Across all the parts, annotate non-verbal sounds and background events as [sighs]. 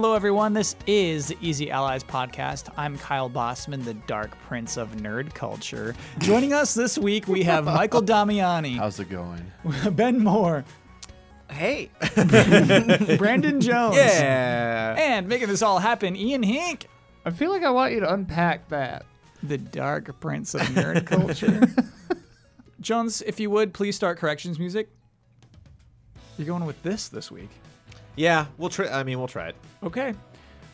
Hello, everyone. This is the Easy Allies podcast. I'm Kyle Bosman, the Dark Prince of Nerd Culture. Joining us this week, we have [laughs] Michael Damiani, How's it going? [laughs] Ben Moore, Hey. [laughs] Brandon Jones, Yeah. and making this all happen, Ian Hinck, I feel like I want you to unpack that. the Dark Prince of Nerd Culture. Jones, if you would, please start corrections music. You're going with this this week. Yeah, we'll try. I mean, we'll try it. Okay.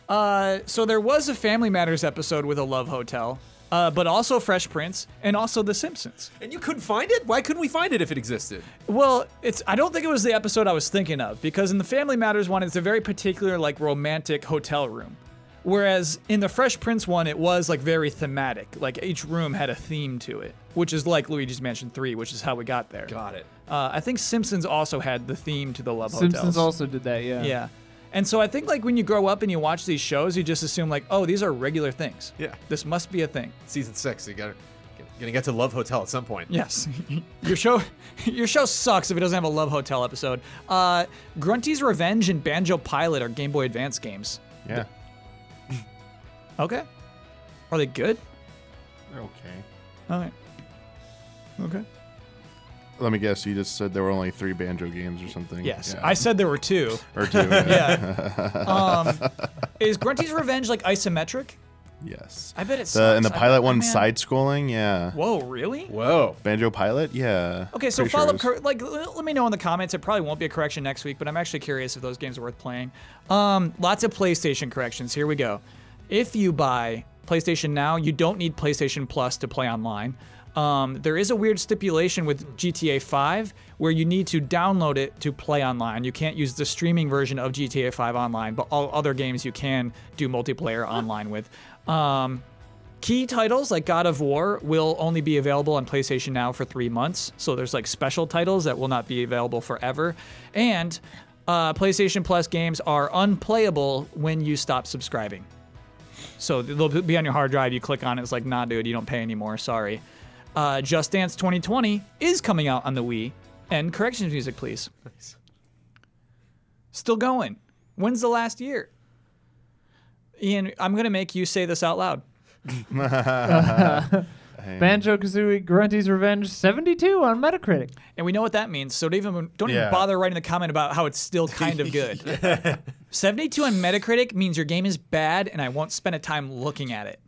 Uh, so there was a Family Matters episode with a Love Hotel, uh, but also Fresh Prince and also The Simpsons. And you couldn't find it? Why couldn't we find it if it existed? Well, it's I don't think it was the episode I was thinking of because in the Family Matters one, it's a very particular like romantic hotel room. Whereas in the Fresh Prince one, it was like very thematic. Like each room had a theme to it, which is like Luigi's Mansion 3, which is how we got there. Got it. Uh, I think Simpsons also had the theme to the Love Hotel. Simpsons Hotels. also did that, yeah. Yeah. And so I think like when you grow up and you watch these shows, you just assume like, oh, these are regular things. Yeah. This must be a thing. Season six. You gotta gonna get to Love Hotel at some point. Yes. [laughs] your show [laughs] your show sucks if it doesn't have a Love Hotel episode. Uh Grunty's Revenge and Banjo Pilot are Game Boy Advance games. Yeah. [laughs] Okay. Are they good? They're okay. All right. Okay. Let me guess. You just said there were only three banjo games or something. Yes. Yeah. I said there were two. or two. Yeah. [laughs] Yeah. [laughs] um is Grunty's Revenge like isometric? yes. I bet it's The and the pilot one man. side scrolling. Yeah. Whoa, really? Whoa. Banjo pilot. Yeah. Okay, so Pretty follow it up, cor- like, l- let me know in the comments. It probably won't be a correction next week, but I'm actually curious if those games are worth playing. Um, lots of PlayStation corrections. Here we go. If you buy PlayStation Now, you don't need PlayStation Plus to play online. Um, there is a weird stipulation with GTA 5 where you need to download it to play online. You can't use the streaming version of GTA 5 online, but all other games you can do multiplayer online with. Um, Key titles like God of War will only be available on PlayStation Now for three months. So there's like special titles that will not be available forever. And uh, PlayStation Plus games are unplayable when you stop subscribing. So they'll be on your hard drive. You click on it, it's like, nah, dude, you don't pay anymore. Sorry. Uh, Just Dance 2020 is coming out on the Wii. And corrections music, please. Nice. Still going. When's the last year? Ian, I'm going to make you say this out loud. [laughs] Banjo Kazooie Grunty's Revenge 72 on Metacritic. And we know what that means. So don't even don't even Yeah. bother writing the comment about how it's still kind of [laughs] good. 72 on Metacritic means your game is bad and I won't spend a time looking at it.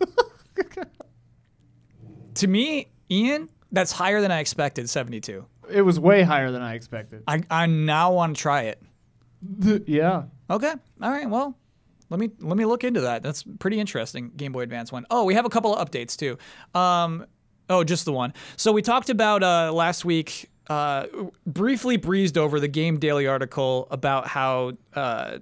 [laughs] to me, Ian, that's higher than I expected, 72. It was way higher than I expected. I, I now want to try it. yeah. Okay. All right. Well, let me let me look into that. That's pretty interesting. Game Boy Advance one. Oh, we have a couple of updates too. Um, oh, just the one. So we talked about uh, last week. Uh, briefly breezed over the Game Daily article about how uh,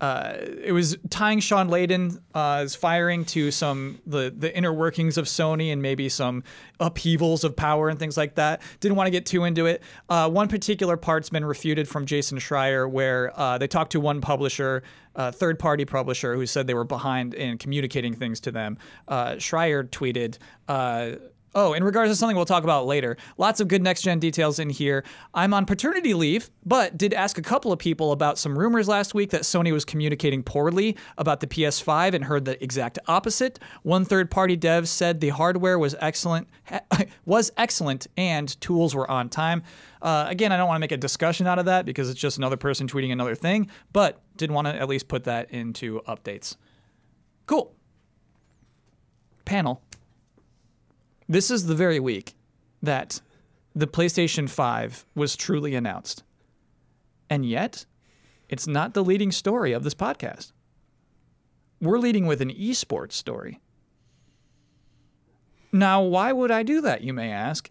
uh, it was tying Shawn Layden uh, firing to some the the inner workings of Sony and maybe some upheavals of power and things like that. Didn't want to get too into it. Uh, one particular part's been refuted from Jason Schreier, where uh, they talked to one publisher, uh, third party publisher, who said they were behind in communicating things to them. Uh, Schreier tweeted. Oh, in regards to something we'll talk about later, lots of good next gen details in here. I'm on paternity leave, but did ask a couple of people about some rumors last week that Sony was communicating poorly about the PS5 and heard the exact opposite. One third party dev said the hardware was excellent, [laughs] was excellent, and tools were on time. Uh, again, I don't want to make a discussion out of that because it's just another person tweeting another thing, but did want to at least put that into updates. Cool. Panel. This is the very week that the PlayStation 5 was truly announced. And yet, it's not the leading story of this podcast. We're leading with an esports story. Now, why would I do that, you may ask?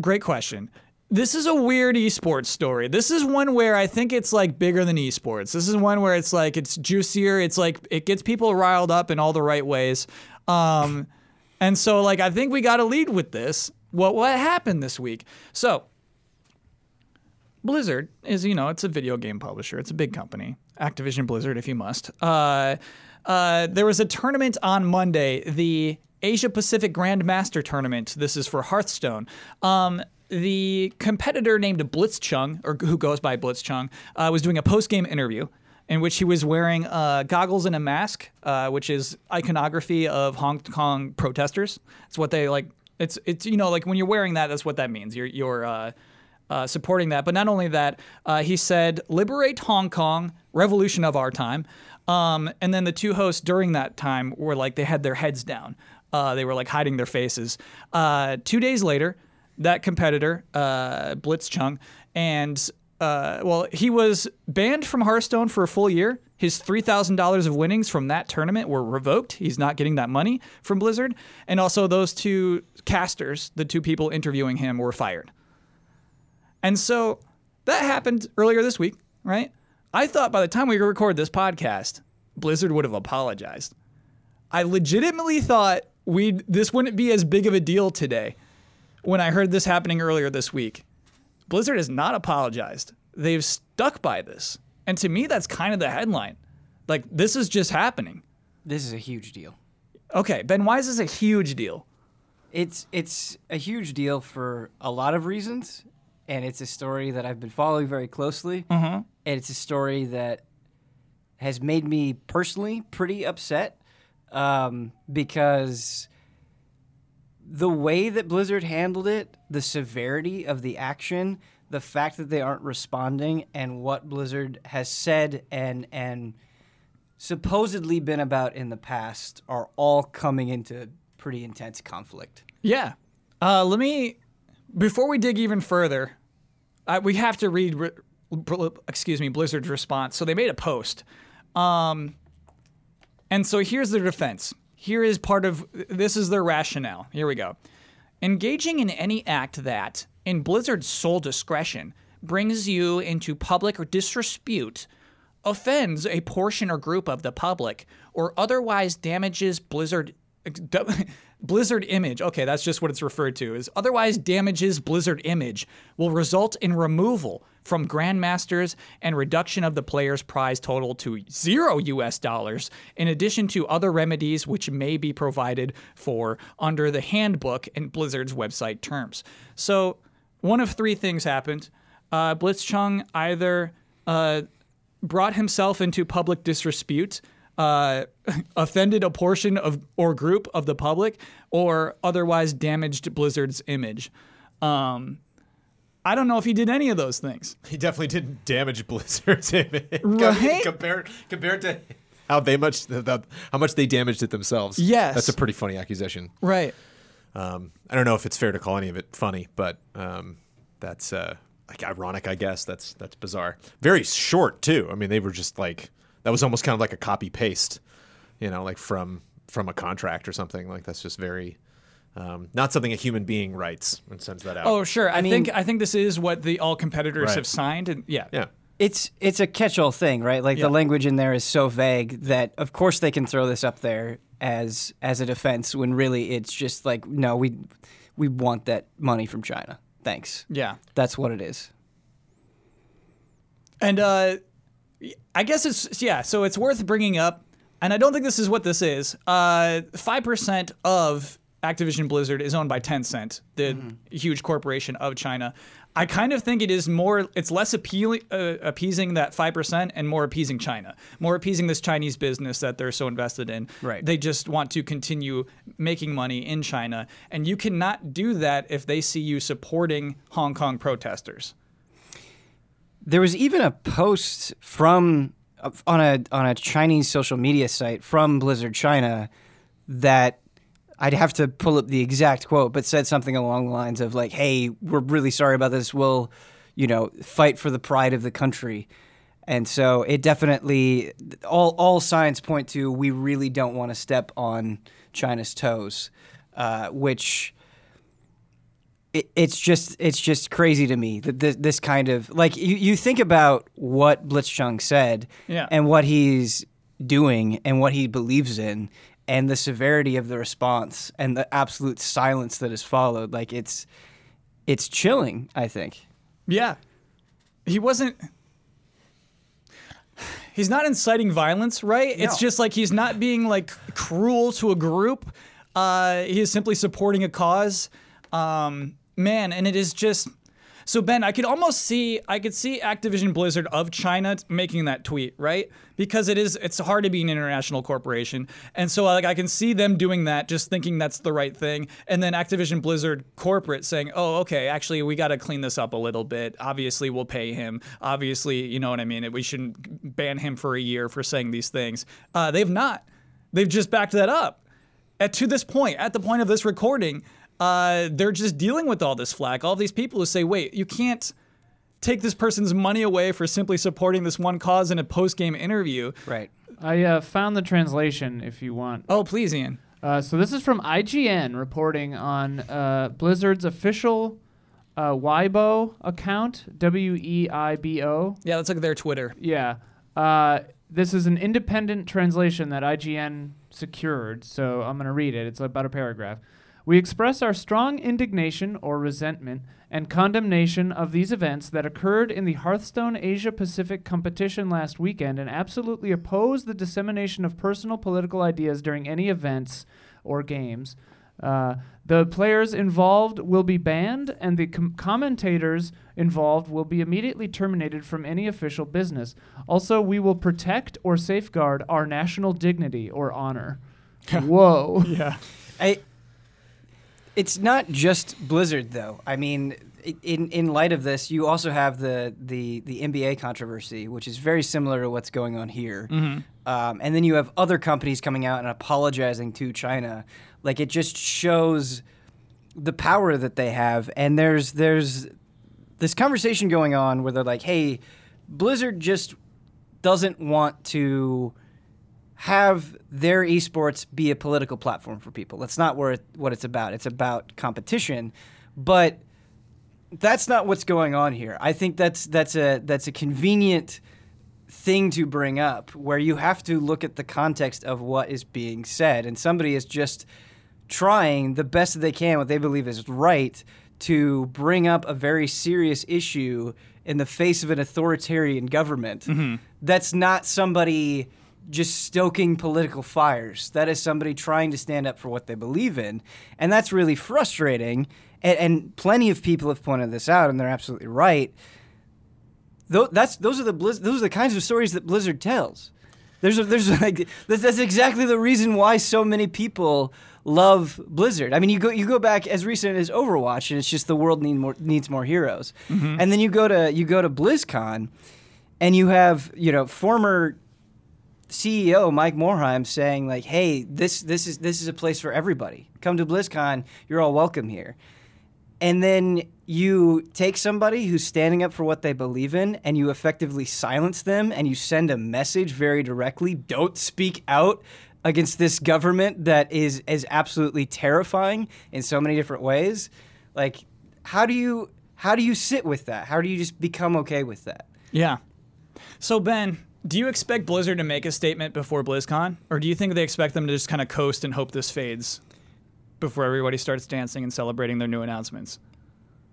Great question. This is a weird esports story. This is one where I think it's like bigger than esports. This is one where it's like it's juicier. It's like it gets people riled up in all the right ways. Um, and so like I think we got to lead with this. What what happened this week? So Blizzard is you know it's a video game publisher. It's a big company. Activision Blizzard, if you must. Uh, uh, there was a tournament on Monday, the Asia Pacific Grandmaster Tournament. This is for Hearthstone. Um, the competitor named Blitzchung, or who goes by Blitzchung, uh, was doing a post game interview in which he was wearing uh, goggles and a mask, uh, which is iconography of Hong Kong protesters. It's what they like. It's it's you know like when you're wearing that, that's what that means. You're you're uh, uh, supporting that. But not only that, uh, he said, "Liberate Hong Kong, revolution of our time." Um, and then the two hosts during that time were like they had their heads down. Uh, they were like hiding their faces. Two days later, that competitor, uh, Blitzchung, and uh, well, he was banned from Hearthstone for a full year. His $3,000 of winnings from that tournament were revoked. He's not getting that money from Blizzard. And also, those two casters, the two people interviewing him, were fired. And so that happened earlier this week, right? I thought by the time we record this podcast, Blizzard would have apologized. I legitimately thought we this wouldn't be as big of a deal today when I heard this happening earlier this week. Blizzard has not apologized. They've stuck by this. And to me that's kind of the headline. Like this is just happening. This is a huge deal. Okay, Ben, why is this a huge deal? It's it's a huge deal for a lot of reasons, and it's a story that I've been following very closely. Mm-hmm. And it's a story that has made me personally pretty upset um, because the way that Blizzard handled it, the severity of the action, the fact that they aren't responding, and what Blizzard has said and and supposedly been about in the past are all coming into pretty intense conflict. Yeah. Uh, let me, before we dig even further, we have to read, re- excuse me, Blizzard's response. So they made a post. Um, and so here's their defense. Here is part of, this is their rationale. Here we go. Engaging in any act that, in Blizzard's sole discretion, brings you into public or disrepute, offends a portion or group of the public, or otherwise damages Blizzard [laughs] Blizzard image. Okay, that's just what it's referred to. Is otherwise damages Blizzard image will result in removal from grandmasters and reduction of the player's prize total to 0 US dollars in addition to other remedies which may be provided for under the handbook and Blizzard's website terms. So, one of three things happened. Uh, Blitzchung either uh, brought himself into public disrepute, uh, [laughs] offended a portion of or group of the public, or otherwise damaged Blizzard's image. Um, I don't know if he did any of those things. He definitely didn't damage [laughs] Blizzard's image [laughs] Right? compared compared to how they much the, the- how much they damaged it themselves. Yes. that's a pretty funny accusation. Right. Um, I don't know if it's fair to call any of it funny, but um, that's uh, like ironic, I guess. That's that's bizarre. Very short too. I mean, they were just like that was almost kind of like a copy paste, you know, like from from a contract or something. Like that's just very um, not something a human being writes and sends that out. Oh, sure. I, mean- think I think this is what the all competitors Right. have signed, and yeah, yeah. It's it's a catch-all thing, right? Like Yeah. the language in there is so vague that of course they can throw this up there as as a defense when really it's just like no, we we want that money from China. Thanks. yeah. That's what it is. And uh, I guess it's yeah. So it's worth bringing up, and I don't think this is what this is. Uh, Five percent of Activision Blizzard is owned by Tencent, the huge corporation of China. I kind of think it is more. It's less appealing, uh, appeasing that five percent, and more appeasing China, more appeasing this Chinese business that they're so invested in. Right. They just want to continue making money in China, and you cannot do that if they see you supporting Hong Kong protesters. There was even a post from on a on a Chinese social media site from Blizzard China that I'd have to pull up the exact quote, but said something along the lines of like, "Hey, we're really sorry about this. We'll, you know, fight for the pride of the country." And so it definitely all all signs point to we really don't want to step on China's toes, uh, which it, it's just it's just crazy to me that this, this kind of like you, you think about what Blitzchung said Yeah. and what he's doing and what he believes in and the severity of the response and the absolute silence that has followed like it's it's chilling I think Yeah. He wasn't He's not inciting violence, right? It's just like he's not being like cruel to a group. Uh, he is simply supporting a cause. Um, man, and it is just. So Ben, I could almost see I could see Activision Blizzard of China making that tweet, right? Because it is it's hard to be an international corporation. And so like I can see them doing that just thinking that's the right thing and then Activision Blizzard corporate saying, "Oh, okay, actually we got to clean this up a little bit. Obviously we'll pay him. Obviously, you know what I mean? We shouldn't ban him for a year for saying these things." Uh, they've not. They've just backed that up at to this point, at the point of this recording, uh, they're just dealing with all this flack. All these people who say, "Wait, you can't take this person's money away for simply supporting this one cause in a post-game interview." Right. I uh, found the translation if you want. Oh, please, Ian. Uh, so this is from IGN reporting on uh, Blizzard's official uh, Weibo account, W E I B O. Yeah, let's look at their Twitter. Yeah. Uh, this is an independent translation that IGN secured, so I'm going to read it. It's about a paragraph. We express our strong indignation or resentment and condemnation of these events that occurred in the Hearthstone Asia Pacific competition last weekend and absolutely oppose the dissemination of personal political ideas during any events or games. Uh, the players involved will be banned, and the com- commentators involved will be immediately terminated from any official business. Also, we will protect or safeguard our national dignity or honor. [laughs] Whoa. Yeah. I, it's not just Blizzard though. I mean, in in light of this, you also have the the the NBA controversy, which is very similar to what's going on here. Um, and then you have other companies coming out and apologizing to China. Like it just shows the power that they have. And there's there's this conversation going on where they're like, "Hey, Blizzard just doesn't want to." Have their esports be a political platform for people. That's not where it, what it's about. It's about competition, but that's not what's going on here. I think that's that's a that's a convenient thing to bring up where you have to look at the context of what is being said and somebody is just trying the best that they can what they believe is right to bring up a very serious issue in the face of an authoritarian government. Mm-hmm. That's not somebody just stoking political fires. That is somebody trying to stand up for what they believe in. And that's really frustrating. And, and plenty of people have pointed this out, and they're absolutely right. Tho- that's those are the Blizz- those are the kinds of stories that Blizzard tells. There's a, there's like that's, that's exactly the reason why so many people love Blizzard. I mean, you go you go back as recent as Overwatch, and it's just the world need more needs more heroes. Mm-hmm. And then you go to you go to BlizzCon, and you have you know former CEO Mike Morhaime saying like, "Hey, this this is this is a place for everybody. Come to BlizzCon. You're all welcome here." And then you take somebody who's standing up for what they believe in and you effectively silence them and you send a message very directly, don't speak out against this government that is is absolutely terrifying in so many different ways. Like how do you how do you sit with that? How do you just become okay with that? Yeah. So Ben, do you expect Blizzard to make a statement before BlizzCon, or do you think they expect them to just kind of coast and hope this fades before everybody starts dancing and celebrating their new announcements?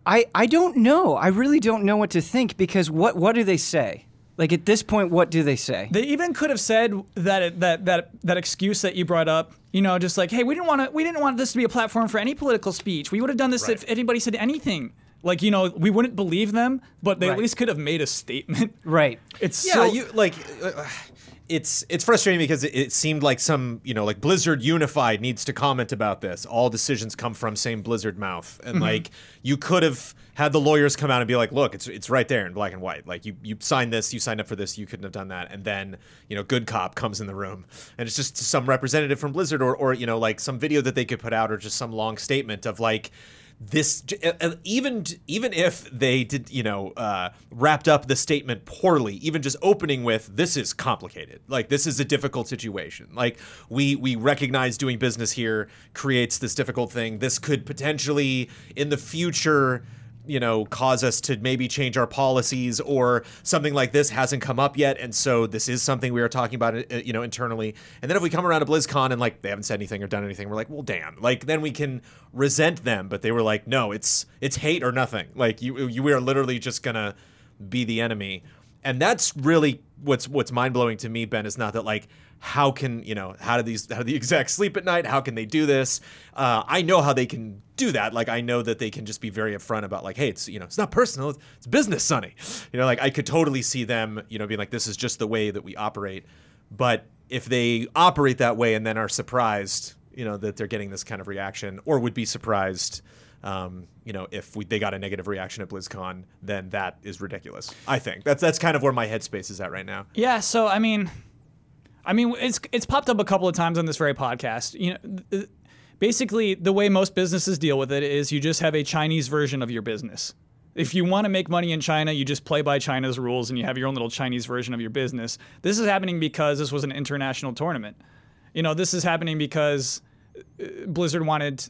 I, I don't know. I really don't know what to think because what what do they say? Like at this point, what do they say? They even could have said that that that that excuse that you brought up. You know, just like, hey, we didn't want to, we didn't want this to be a platform for any political speech. We would have done this if anybody said anything. Like, you know, we wouldn't believe them, but they Right. at least could have made a statement. [laughs] Right. It's Yeah, so you like. Uh, it's it's frustrating because it, it seemed like some you know like Blizzard Unified needs to comment about this. All decisions come from same Blizzard mouth, and like you could have had the lawyers come out and be like, look, it's it's right there in black and white. Like you you signed this, you signed up for this, you couldn't have done that. And then you know good cop comes in the room, and it's just some representative from Blizzard or or you know like some video that they could put out or just some long statement of like this uh, uh, even even if they did you know uh, wrapped up the statement poorly even just opening with this is complicated. Like this is a difficult situation. Like we we recognize doing business here creates this difficult thing. This could potentially in the future you know cause us to maybe change our policies or something like this hasn't come up yet. And so this is something we are talking about uh, you know internally. And then if we come around to BlizzCon and like they haven't said anything or done anything we're like well damn. Like then we can resent them. But they were like no it's it's hate or nothing. Like you you we are literally just gonna be the enemy. And that's really what's what's mind-blowing to me ben is not that like how can you know how do these how do the [laughs] execs sleep at night? How can they do this? Uh, i know how they can do that. Like I know that they can just be very upfront about like, hey, it's you know, it's not personal, it's, business, Sonny. You know, like I could totally see them, you know, being like, this is just the way that we operate. But if they operate that way and then are surprised, you know, that they're getting this kind of reaction, or would be surprised, um, you know, if we, they got a negative reaction at BlizzCon, then that is ridiculous. I think that's that's kind of where my headspace is at right now. Yeah, so I mean, I mean, it's it's popped up a couple of times on this very podcast. You know, basically the way most businesses deal with it is you just have a Chinese version of your business. If you want to make money in China, you just play by China's rules and you have your own little Chinese version of your business. This is happening because this was an international tournament. You know, this is happening because uh, Blizzard wanted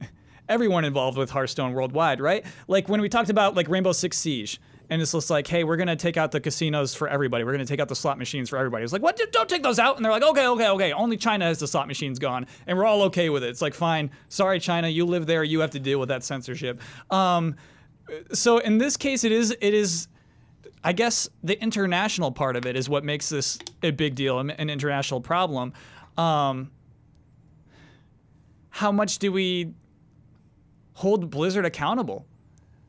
[laughs] everyone involved with Hearthstone worldwide, right? Like when we talked about like Rainbow Six Siege, and it's just like, hey, we're gonna take out the casinos for everybody. We're gonna take out the slot machines for everybody. It's like, what? Don't take those out. And they're like, okay, okay, okay. Only China has the slot machines gone, and we're all okay with it. It's like, fine. Sorry, China, you live there. You have to deal with that censorship. Um, so in this case, it is it is. I guess the international part of it is what makes this a big deal, an international problem. Um, how much do we hold Blizzard accountable?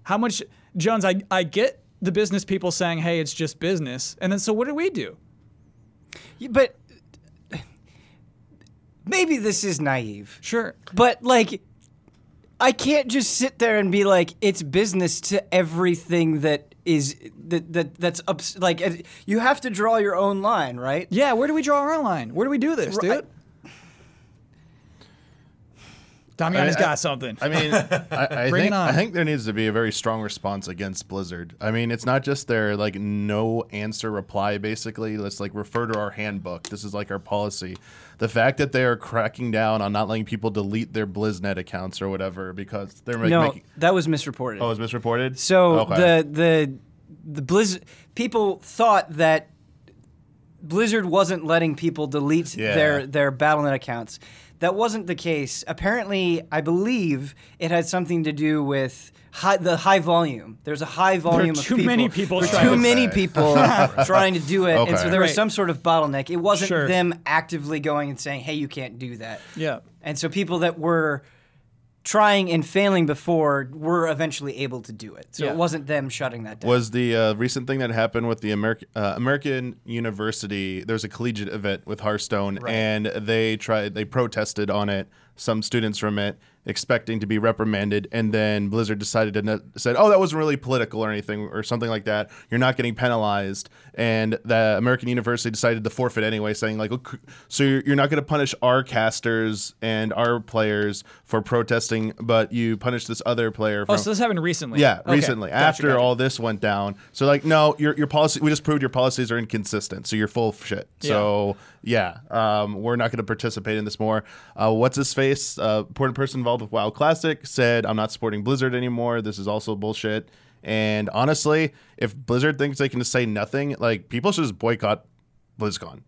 How much, Jones? I, I get the business people saying, "Hey, it's just business," and then so what do we do? Yeah, But maybe this is naive. Sure, But like, I can't just sit there and be like, it's business to everything that is that that that's ups, like uh, you have to draw your own line, right? yeah. Where do we draw our line? Where do we do this, dude? Damian's I- got something. I mean, [laughs] I, I Bring it think on. I think there needs to be a very strong response against Blizzard. I mean, it's not just their like no answer reply. Basically, let's like refer to our handbook. This is like our policy. The fact that they are cracking down on not letting people delete their BlizzNet accounts or whatever because they're like, no, making. that was misreported. Oh, it was misreported. So Okay. the the the Blizz people thought that Blizzard wasn't letting people delete Yeah. their their Battle.net accounts. That wasn't the case. Apparently, I believe it had something to do with high, the high volume. There's a high volume of too people. many people There are trying too to- many people [laughs] trying to do it, and so there was Right. some sort of bottleneck. It wasn't Sure. them actively going and saying, "Hey, you can't do that." yeah. And so people that were trying and failing before were eventually able to do it. So Yeah. it wasn't them shutting that down. was the uh, recent thing that happened with the American uh, American University. There's a collegiate event with Hearthstone, and they tried they protested on it. Some students from it expecting to be reprimanded, and then Blizzard decided to ne- said, "Oh, that wasn't really political or anything or something like that. You're not getting penalized." And the American University decided to forfeit anyway, saying like, "Look, "So you're, not going to punish our casters and our players for protesting, but you punish this other player." Oh, so this happened recently. yeah, Okay. recently Gotcha, after gotcha. all this went down. So like, no, your your policy. We just proved your policies are inconsistent. So you're full of shit. So yeah, um, we're not going to participate in this more. Uh, what's his face? Uh, important person involved with WoW Classic said, "I'm not supporting Blizzard anymore. This is also bullshit." And honestly, if Blizzard thinks they can just say nothing, like people should just boycott BlizzCon.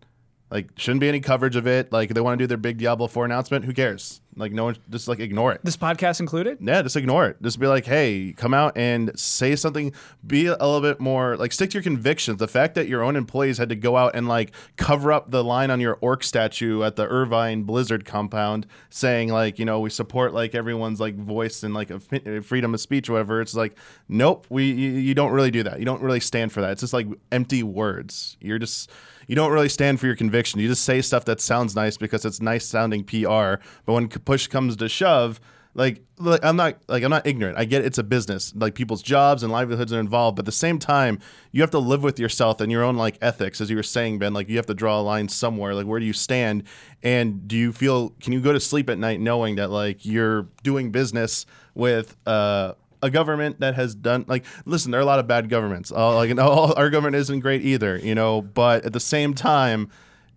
Like, shouldn't be any coverage of it. Like, if they want to do their big Diablo 4 announcement, who cares? Like, no one, just like ignore it. This podcast included. Yeah, just ignore it. Just be like, hey, come out and say something. Be a little bit more like stick to your convictions. The fact that your own employees had to go out and like cover up the line on your orc statue at the Irvine Blizzard compound, saying like, you know, we support like everyone's like voice and like a- eh, freedom of speech, whatever. It's like, nope, we you, you don't really do that. You don't really stand for that. It's just like empty words. You're just you don't really stand for your conviction. You just say stuff that sounds nice because it's nice sounding PR. But when push comes to shove, like, like I'm not like I'm not ignorant. I get it's a business. Like people's jobs and livelihoods are involved, but at the same time, you have to live with yourself and your own like ethics, as you were saying, Ben. Like you have to draw a line somewhere. Like where do you stand? And do you feel? Can you go to sleep at night knowing that like you're doing business with uh a government that has done like listen there are a lot of bad governments. Uh, like [laughs] all, our government isn't great either you know but at the same time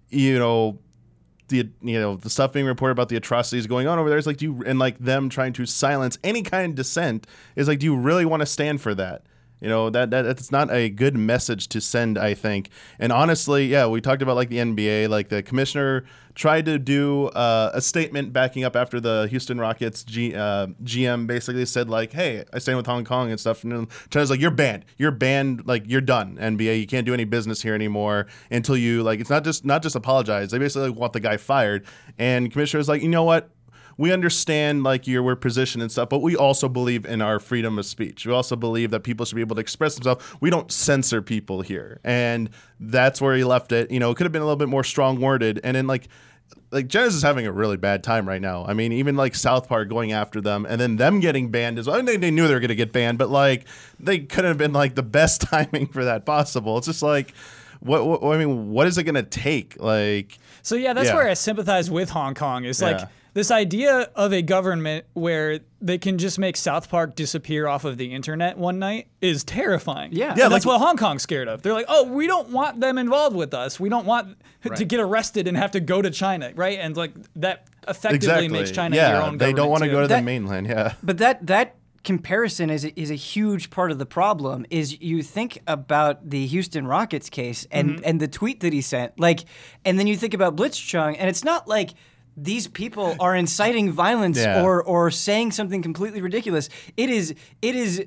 you know the you know the stuff being reported about the atrocities going on over there is like do you and like them trying to silence any kind of dissent is like do you really want to stand for that you know that, that that's not a good message to send i think. And honestly yeah we talked about like the nba like the commissioner tried to do uh, a statement backing up after the houston rockets G, uh, gm basically said like hey i stand with hong kong and stuff. And china's like you're banned. You're banned. Like you're done nba you can't do any business here anymore until you like it's not just not just apologize. They basically want the guy fired. And commissioner's like you know what we understand like your we're position and stuff, but we also believe in our freedom of speech. We also believe that people should be able to express themselves. We don't censor people here, and that's where he left it. You know, it could have been a little bit more strong worded, and then like like Genesis is having a really bad time right now. I mean, even like South Park going after them and then them getting banned as well. I mean, they knew they were going to get banned, but like they couldn't have been like the best [laughs] timing for that possible. It's just like, what, what I mean, what is it going to take? Like, So yeah, that's Yeah. where I sympathize with Hong Kong. Is like Yeah. This idea of a government where they can just make South Park disappear off of the internet one night is terrifying. Yeah. And Yeah, that's like- what Hong Kong's scared of. They're like, oh, we don't want them involved with us. We don't want [laughs] to get arrested and have to go to China, right? And like that effectively exactly. makes China yeah, your own. they don't want to go too. to the mainland. Yeah. But that that comparison is is a huge part of the problem. Is you think about the Houston Rockets case and Mm-hmm. and the tweet that he sent, like, and then you think about Blitzchung, and it's not like these people are inciting violence Yeah. or or saying something completely ridiculous. It is it is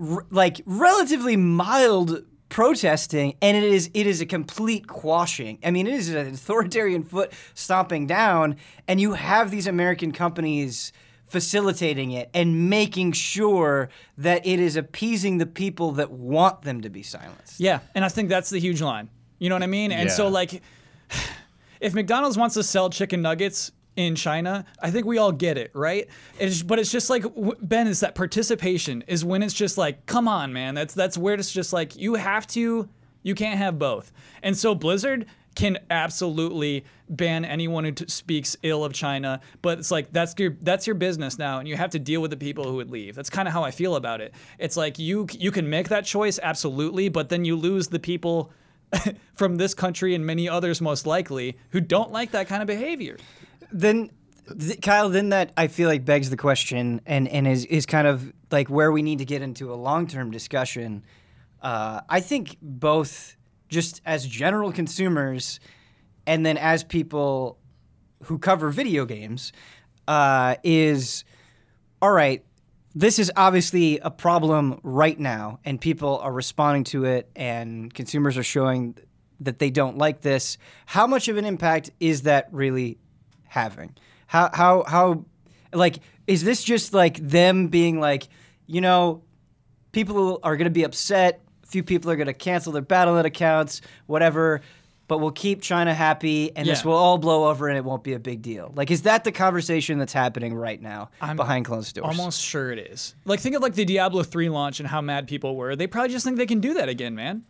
r- like relatively mild protesting and it is it is a complete quashing i mean it is an authoritarian foot stomping down and you have these american companies facilitating it and making sure that it is appeasing the people that want them to be silenced Yeah, and I think that's the huge line. You know what I mean? And so like if McDonald's wants to sell chicken nuggets in China, I think we all get it, right? It's, but it's just like Ben is that participation is when it's just like, come on, man. That's that's where it's just like you have to, you can't have both. And so Blizzard can absolutely ban anyone who t- speaks ill of China, but it's like that's your that's your business now, and you have to deal with the people who would leave. That's kind of how I feel about it. It's like you you can make that choice absolutely, but then you lose the people [laughs] from this country and many others most likely who don't like that kind of behavior. then th- Kyle, then that I feel like begs the question, and and is is kind of like where we need to get into a long term discussion. Uh, I think both just as general consumers, and then as people who cover video games, uh, is all right. This is obviously a problem right now, and people are responding to it, and consumers are showing that they don't like this. How much of an impact is that really having? How how how like is this just like them being like, you know, people are going to be upset. A few people are going to cancel their Battle.net accounts, whatever. But we'll keep China happy, and this will all blow over, and it won't be a big deal. Like, is that the conversation that's happening right now I'm behind closed doors? Almost sure it is. Like think of like the Diablo 3 launch and how mad people were. They probably just think they can do that again, man.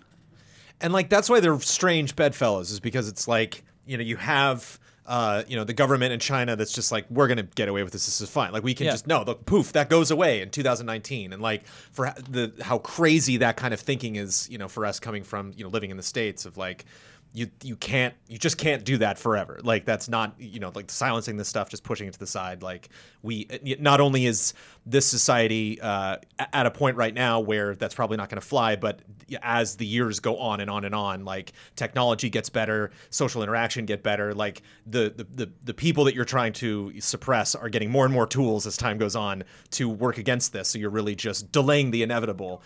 And like that's why they're strange bedfellows, is because it's like you know you have. Uh, you know the government in China that's just like we're gonna get away with this. This is fine. Like we can Yeah. just no, the poof that goes away in 2019. And like for the how crazy that kind of thinking is, you know, for us coming from you know living in the states of like you you can't you just can't do that forever. Like that's not you know like silencing this stuff, just pushing it to the side. Like we not only is this society uh, at a point right now where that's probably not going to fly, but as the years go on and on and on, like technology gets better, social interaction get better. Like the the the, the people that you're trying to suppress are getting more and more tools as time goes on to work against this. So you're really just delaying the inevitable.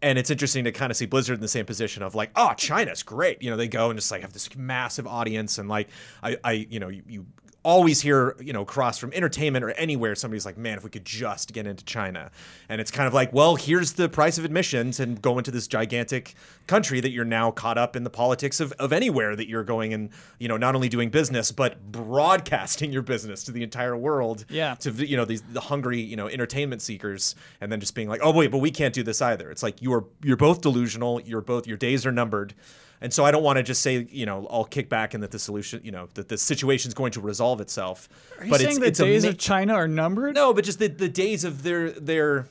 And it's interesting to kind of see Blizzard in the same position of like, oh, China's great. You know, they go and just like have this massive audience, and like, I, I you know, you, you always hear, you know, across from entertainment or anywhere, somebody's like, man, if we could just get into China. And it's kind of like, well, here's the price of admissions and go into this gigantic country that you're now caught up in the politics of, of anywhere that you're going and, you know, not only doing business, but broadcasting your business to the entire world. Yeah. To, you know, these the hungry, you know, entertainment seekers and then just being like, oh, wait, but we can't do this either. It's like, you are, you're both delusional. You're both, your days are numbered. And so I don't want to just say, you know, I'll kick back and that the solution, you know, that the situation is going to resolve itself. Are you but saying it's, the it's days of China are numbered? no, but just the, the days of their their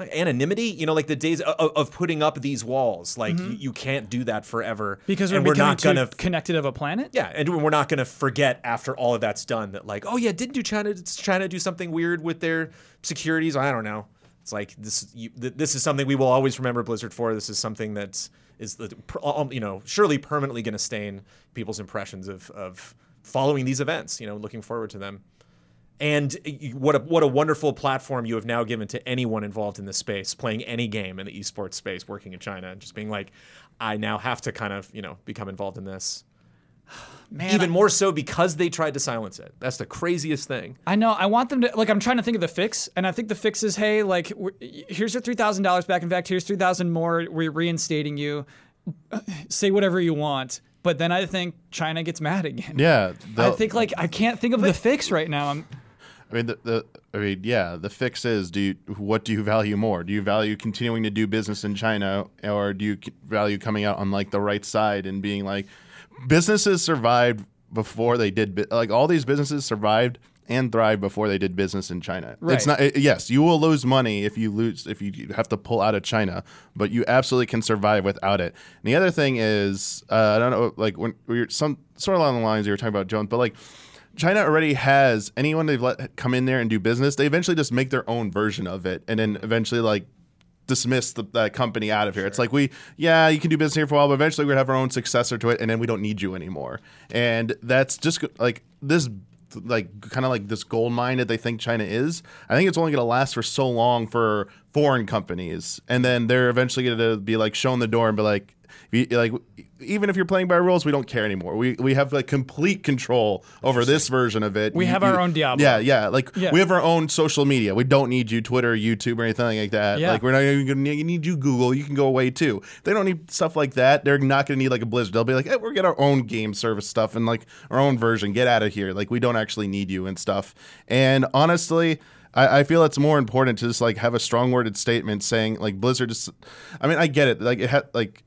anonymity, you know, like the days of, of putting up these walls. Like you, you can't do that forever Mm-hmm. Because we're, and we're not gonna connected of a planet? yeah, and we're not going to forget after all of that's done that like, oh yeah, didn't do China China do something weird with their securities? I don't know. It's like this you, th- this is something we will always remember Blizzard for. This is something that's is the you know, surely permanently going to stain people's impressions of of following these events, you know, looking forward to them. And what a what a wonderful platform you have now given to anyone involved in this space, playing any game in the esports space, working in China, and just being like, I now have to kind of you know become involved in this. [sighs] Man, Even more so because they tried to silence it. That's the craziest thing. I know. I want them to like. I'm trying to think of the fix, and I think the fix is, hey, like, here's your three thousand dollars back. In fact, here's three thousand more. We're reinstating you. [sighs] Say whatever you want. But then I think China gets mad again. Yeah, I think like I can't think of the fix right now. I'm, I mean, the, the I mean, yeah, the fix is: do you, what do you value more? Do you value continuing to do business in China, or do you value coming out on like the right side and being like, businesses survived before they did like all these businesses survived and thrived before they did business in China. Right. It's not it- yes, you will lose money if you lose if you have to pull out of China, but you absolutely can survive without it. And the other thing is, uh, I don't know, like when we are some sort of along the lines you were talking about Jones, but like China already has anyone they've let come in there and do business. They eventually just make their own version of it, and then eventually like dismiss the, that company out of here. It's like we, yeah, you can do business here for a while, but eventually we're gonna have our own successor to it, and then we don't need you anymore. And that's just like this, like kind of like this gold mine that they think China is. I think it's only gonna last for so long for foreign companies, and then they're eventually gonna be like shown the door and be like. You- Like even if you're playing by rules, we don't care anymore. We we have like complete control over this version of it. We You- have you- our own Diablo. Yeah, yeah. Like Yeah. we have our own social media. We don't need you Twitter, YouTube, or anything like that. Yeah. Like we're not even gonna need, need you Google. You can go away too. They don't need stuff like that. They're not gonna need like a Blizzard. They'll be like, hey, we're get our own game service stuff and like our own version. Get out of here. Like we don't actually need you and stuff. And honestly. I, I feel it's more important to just like have a strong worded statement saying like Blizzard is. I mean, I get it. Like it had like,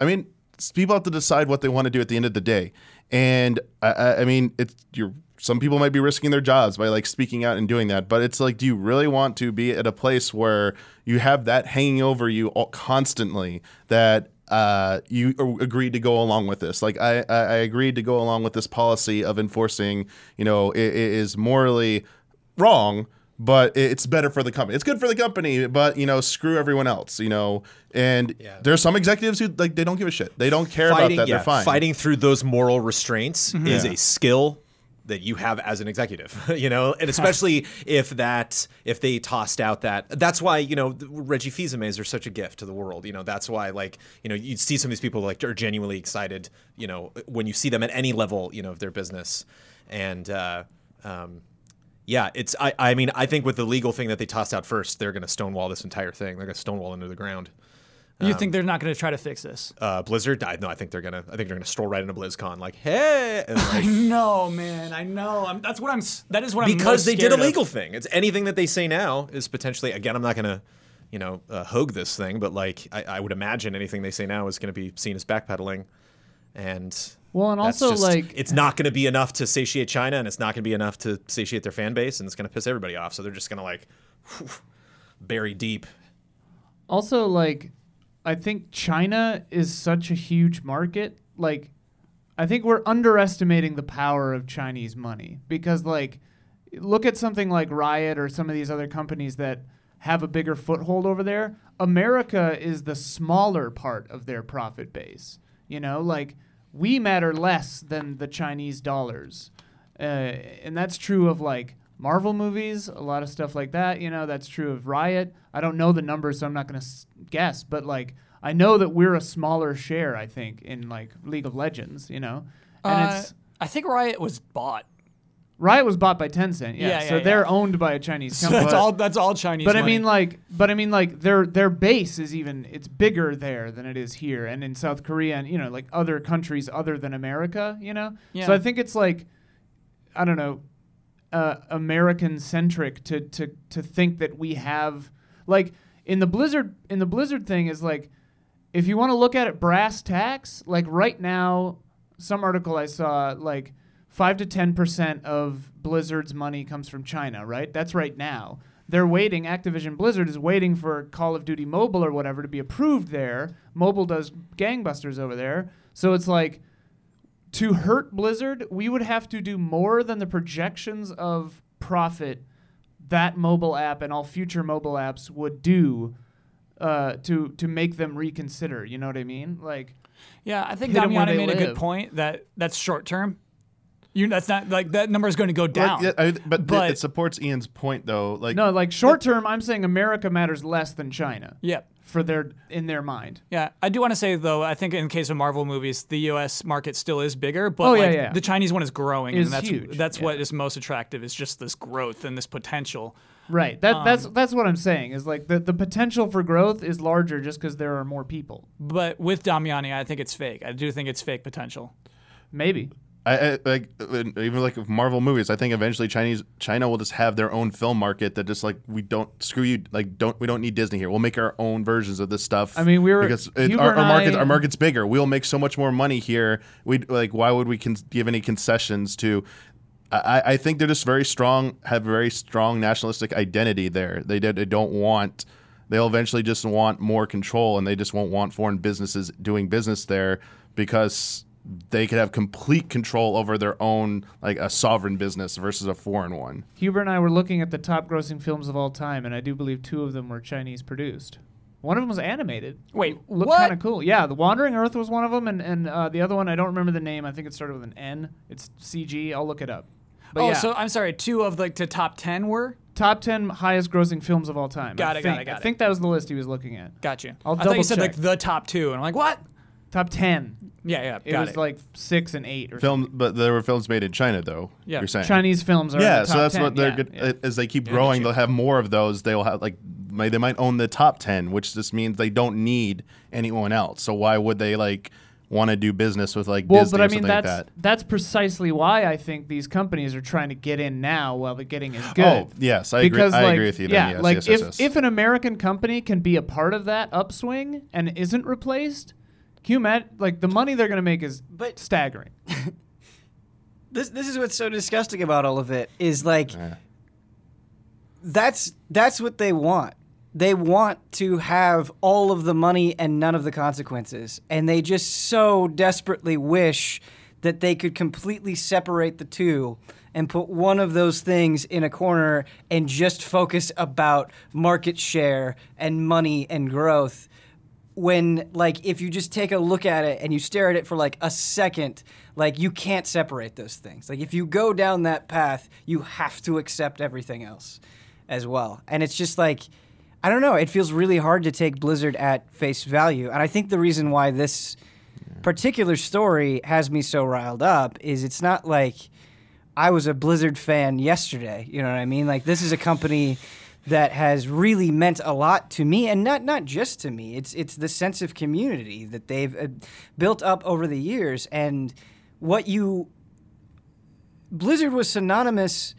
I mean, people have to decide what they want to do at the end of the day. And I, I, mean, it's you're. Some people might be risking their jobs by like speaking out and doing that, but it's like, do you really want to be at a place where you have that hanging over you all, constantly that uh, you agreed to go along with this? Like, I, I, I agreed to go along with this policy of enforcing, you know, it, it is morally wrong, but it's better for the company. It's good for the company, but you know, screw everyone else. You know, and there's some executives who like they don't give a shit. They don't care fighting, about that. yeah, They're fine. fighting through those moral restraints is Yeah. a skill that you have as an executive, [laughs] you know, and especially [laughs] if that if they tossed out that that's why you know Reggie Fils-Aimés are such a gift to the world. You know, that's why like you know you see some of these people like are genuinely excited. You know, when you see them at any level, you know, of their business, and uh, um, yeah, it's I I mean I think with the legal thing that they tossed out first, they're going to stonewall this entire thing. They're going to stonewall into the ground. you think they're not going to try to fix this? uh, Blizzard. I, no, I think they're gonna. I think they're gonna stroll right into BlizzCon, like, hey, and [laughs] I know, man. I know. I'm, that's what I'm. That is what I'm. because they did a scared of. legal thing. It's anything that they say now is potentially. Again, I'm not gonna, you know, uh, hogue this thing, but like, I, I would imagine anything they say now is gonna be seen as backpedaling, and. Well, and that's also, just- like- it's not going to be enough to satiate China, and it's not going to be enough to satiate their fan base, and it's going to piss everybody off. So they're just going to like [sighs] bury deep. Also, like, I think China is such a huge market. Like, I think we're underestimating the power of Chinese money because, like, look at something like Riot or some of these other companies that have a bigger foothold over there. America is the smaller part of their profit base. You know, like, we matter less than the Chinese dollars. Uh, and that's true of like Marvel movies, a lot of stuff like that. You know, that's true of Riot. I don't know the numbers, so I'm not going to s- guess, but like I know that we're a smaller share. I think in like League of Legends. You know, and Uh, it's I think Riot was bought. Riot was bought by Tencent. Yeah, Yeah, so yeah, they're yeah. owned by a Chinese [laughs] So company. that's all. That's all Chinese. but I money. mean, like, but I mean, like, their their base is even it's bigger there than it is here, and in South Korea, and you know, like other countries other than America, you know. Yeah. So I think it's like, I don't know, uh, American centric to to to think that we have like in the Blizzard in the Blizzard thing is like, if you want to look at it brass tacks, like right now, some article I saw like five to ten percent of Blizzard's money comes from China, right? That's right now. They're waiting. Activision Blizzard is waiting for Call of Duty Mobile or whatever to be approved there. Mobile does gangbusters over there, so it's like to hurt Blizzard, we would have to do more than the projections of profit that mobile app and all future mobile apps would do uh, to to make them reconsider. You know what I mean? Like, yeah, I think Damiani made a good point that that's short term. You that's not like that number is going to go down. Like, yeah, I- but, But- it supports Ian's point though. Like No, like short term, I'm saying America matters less than China yeah. for their in their mind. Yeah, I do want to say though, I think in case of Marvel movies, the U.S. market still is bigger, but Oh, yeah, like, yeah. the Chinese one is growing, Is and that's huge, that's yeah. what is most attractive is just this growth and this potential. Right. That that's Um, that's what I'm saying. Is like the, the potential for growth is larger just because there are more people. But with Damiani, I think it's fake. I do think it's fake potential. Maybe. I, I like even like Marvel movies. I think eventually Chinese China will just have their own film market that just like we don't screw you like don't we don't need Disney here. We'll make our own versions of this stuff. I mean, we were- because it, our, our I- our market's bigger. We'll make so much more money here. We like why would we con- give any concessions to? I, I think they're just very strong. Have very strong nationalistic identity there. They they don't want. They'll eventually just want more control, and they just won't want foreign businesses doing business there because they could have complete control over their own like a sovereign business versus a foreign one. Huber and I were looking at the top grossing films of all time, and I do believe two of them were Chinese produced. One of them was animated. Wait, Looked what? kind of cool. Yeah, The Wandering Earth was one of them, and, and uh, the other one, I don't remember the name. I think it started with an N. It's CG. I'll look it up. But oh, yeah, so I'm sorry. Two of like the top ten were. top 10 highest grossing films of all time. Got I it, got think. it, got I it. think that was the list he was looking at. Gotcha. I'll I thought you double said like the top two, and I'm like, what? Top 10. Yeah, yeah. It got was it. like six and eight or Film, but there were films made in China though. Yeah. you're saying Chinese films are in Yeah, the so top that's 10. what they're yeah, good. yeah. As they keep Yeah, growing, they'll have more of those. They'll have like may, they might own the top ten, which just means they don't need anyone else. So why would they like want to do business with like Well, Disney but I or mean something that's like that? that's precisely why I think these companies are trying to get in now while the getting is oh, good. Oh yes, I because agree. I agree with you. yeah, Yes, like yes, if yes, yes. if an American company can be a part of that upswing and isn't replaced, can you imagine? Like the money they're going to make is But- staggering. [laughs] This this is what's so disgusting about all of it is like Yeah. that's that's what they want. They want to have all of the money and none of the consequences. And they just so desperately wish that they could completely separate the two and put one of those things in a corner and just focus about market share and money and growth when like if you just take a look at it and you stare at it for like a second like you can't separate those things. Like if you go down that path you have to accept everything else as well. And it's just like i don't know. It feels really hard to take blizzard at face value. And i think the reason why this particular story has me so riled up is it's not like I was a Blizzard fan yesterday. You know what I mean? Like this is a company that has really meant a lot to me, and not not just to me. It's it's the sense of community that they've uh, built up over the years, and what you Blizzard was synonymous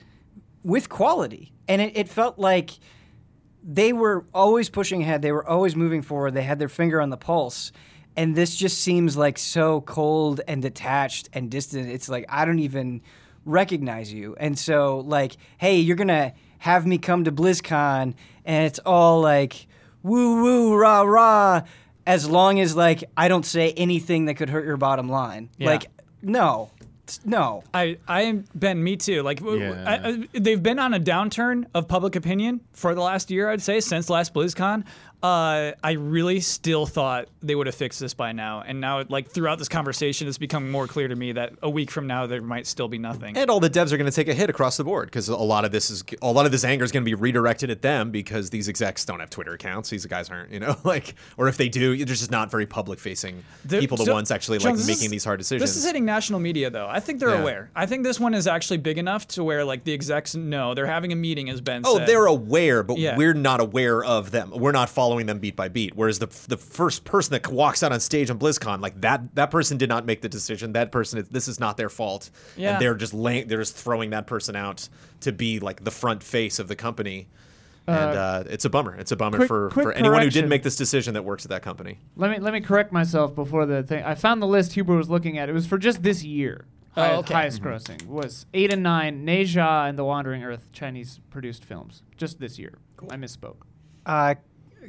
with quality, and it, it felt like they were always pushing ahead. They were always moving forward. They had their finger on the pulse. And this just seems like so cold and detached and distant. It's like I don't even recognize you. And so like, hey, you're going to have me come to BlizzCon and it's all like woo woo rah rah as long as like I don't say anything that could hurt your bottom line. Yeah. Like no. No. I, I, Ben, me too. Like, w- w- Yeah. I- I- they've been on a downturn of public opinion for the last year, I'd say, since last BlizzCon. Uh, I really still thought they would have fixed this by now, and now, like throughout this conversation, it's become more clear to me that a week from now there might still be nothing. And all the devs are going to take a hit across the board because a lot of this is a lot of this anger is going to be redirected at them because these execs don't have Twitter accounts. These guys aren't, you know, [laughs] like, or if they do, they're just not very public facing people. The so- ones actually John, like making is- these hard decisions. This is hitting national media, though. I think they're Yeah. aware. I think this one is actually big enough to where, like, the execs know they're having a meeting, as Ben Oh, said. they're aware, but Yeah. we're not aware of them. We're not following them beat by beat. Whereas the the first person that walks out on stage on BlizzCon, like that that person did not make the decision. That person, this is not their fault. Yeah. And they're just laying, they're just throwing that person out to be like the front face of the company. And uh, it's a bummer. It's a bummer quick- for, quick for anyone who didn't make this decision that works at that company. Let me let me correct myself before the thing. I found the list Huber was looking at. It was for just this year. Oh, Hi- okay. Highest grossing was eight and nine. Ne Zha and The Wandering Earth, Chinese produced films, just this year. I misspoke. Uh,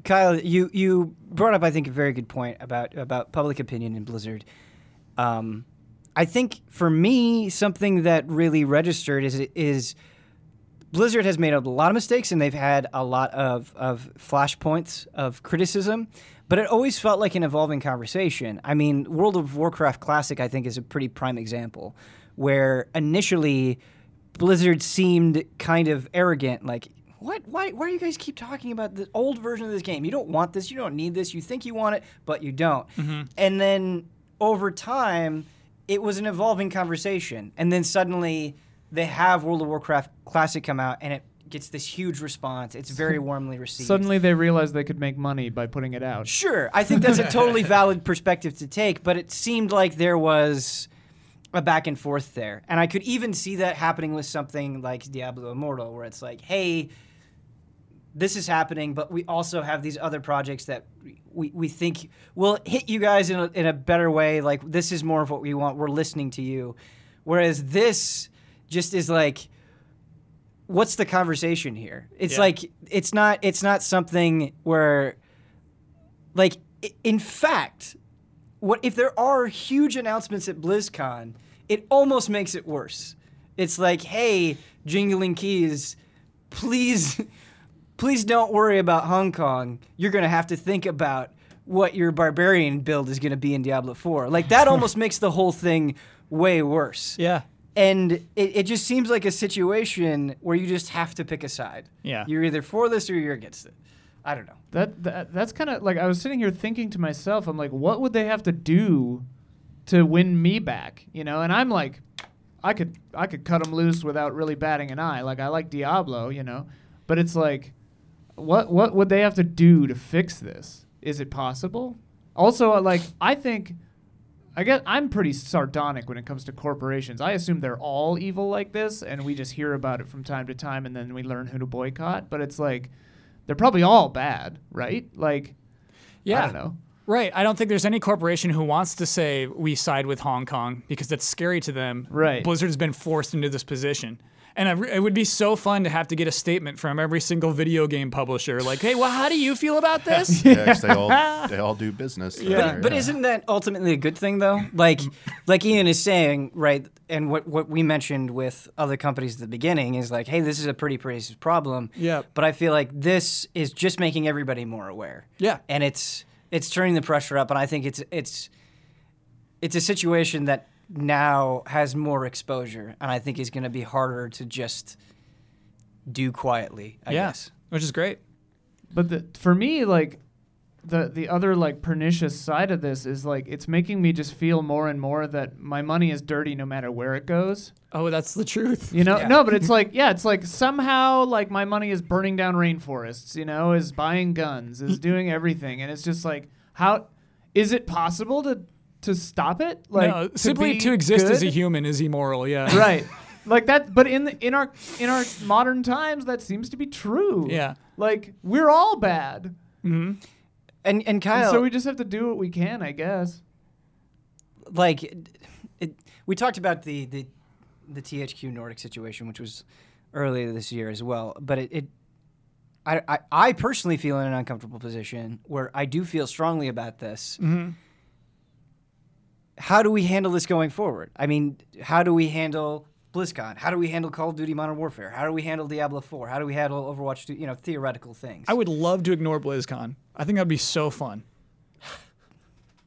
Kyle, you, you brought up, I think, a very good point about about public opinion in Blizzard. Um, I think for me, something that really registered is is Blizzard has made a lot of mistakes and they've had a lot of, of flashpoints of criticism, but it always felt like an evolving conversation. I mean, World of Warcraft Classic, I think, is a pretty prime example where initially Blizzard seemed kind of arrogant, like. What? Why? Why do you guys keep talking about the old version of this game? You don't want this. You don't need this. You think you want it, but you don't. Mm-hmm. And then over time, it was an evolving conversation. And then suddenly, they have World of Warcraft Classic come out, and it gets this huge response. It's very [laughs] warmly received. Suddenly they realized they could make money by putting it out. Sure, I think that's a [laughs] totally valid perspective to take, but it seemed like there was a back and forth there. And I could even see that happening with something like Diablo Immortal, where it's like, hey, this is happening, but we also have these other projects that we, we think will hit you guys in a, in a better way. Like, this is more of what we want. We're listening to you. Whereas this just is like, what's the conversation here? It's Yeah. like, it's not, it's not something where like in fact what if there are huge announcements at blizzcon it almost makes it worse it's like hey jingling keys please [laughs] please don't worry about hong kong you're going to have to think about what your barbarian build is going to be in diablo 4 like that [laughs] almost makes the whole thing way worse Yeah. and it, it just seems like a situation where you just have to pick a side Yeah. you're either for this or you're against it i don't know That, that that's kind of like I was sitting here thinking to myself, I'm like, what would they have to do to win me back? You know, and I'm like, I could I could cut them loose without really batting an eye. Like I like Diablo, you know, but it's like, what what would they have to do to fix this? Is it possible? Also, uh, like I think. I guess I'm pretty sardonic when it comes to corporations. I assume they're all evil like this, and we just hear about it from time to time, and then we learn who to boycott. But it's like, they're probably all bad, right? Like, Yeah. I don't know. Right. I don't think there's any corporation who wants to say we side with Hong Kong because that's scary to them. Right. Blizzard's been forced into this position. And I re- it would be so fun to have to get a statement from every single video game publisher like, hey, well, how do you feel about [laughs] this? Yeah, 'cause they all [laughs] they all do business. together, But, but yeah. isn't that ultimately a good thing though? Like [laughs] like Ian is saying, right, and what what we mentioned with other companies at the beginning is like, hey, this is a pretty pervasive problem. Yeah. But I feel like this is just making everybody more aware. Yeah. And it's it's turning the pressure up and I think it's it's it's a situation that now has more exposure and I think is going to be harder to just do quietly, I yeah. guess. Which is great. But the, for me, like, the the other like pernicious side of this is like it's making me just feel more and more that my money is dirty no matter where it goes. Oh, that's the truth. You know, Yeah. no, but it's like yeah, it's like somehow like my money is burning down rainforests. You know, is buying guns, is mm. doing everything, and it's just like how is it possible to to stop it? Like no, simply be to exist as a human is immoral. Yeah. [laughs] right [laughs] like that but in the in our in our modern times that seems to be true Yeah. like we're all bad mm-hmm. And and and Kyle so we just have to do what we can i guess like it, it, we talked about the, the the THQ Nordic situation, which was earlier this year as well. But it, it I, I I personally feel in an uncomfortable position where I do feel strongly about this. Mm-hmm. How do we handle this going forward? I mean, how do we handle BlizzCon? How do we handle Call of Duty Modern Warfare? How do we handle Diablo 4? How do we handle Overwatch 2? You know, theoretical things. I would love to ignore BlizzCon. I think that'd be so fun.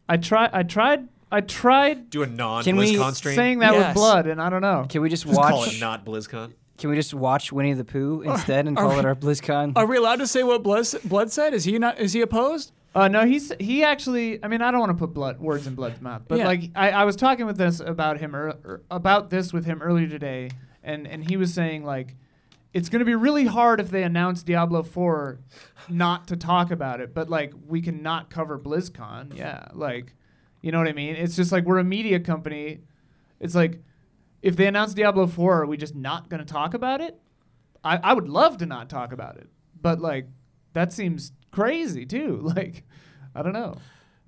i try i tried i tried Do a non Can we BlizzCon stream. saying that Yes. with blood and i don't know can we just Just call watch? it not BlizzCon. Can we just watch Winnie the Pooh instead and are call it we- our BlizzCon? Are we allowed to say what Blood, Blood said? Is he not? Is he opposed? Uh, no, he's he actually. I mean, I don't want to put blood words in Blood's mouth, but Yeah. like I, I was talking with this about him ear- er, about this with him earlier today, and and he was saying like, it's going to be really hard if they announce Diablo Four, not to talk about it, but like we can not cover BlizzCon. Yeah, like, you know what I mean? It's just like we're a media company. It's like, if they announce Diablo Four, are we just not going to talk about it? I I would love to not talk about it, but like that seems crazy too. [laughs] Like, I don't know.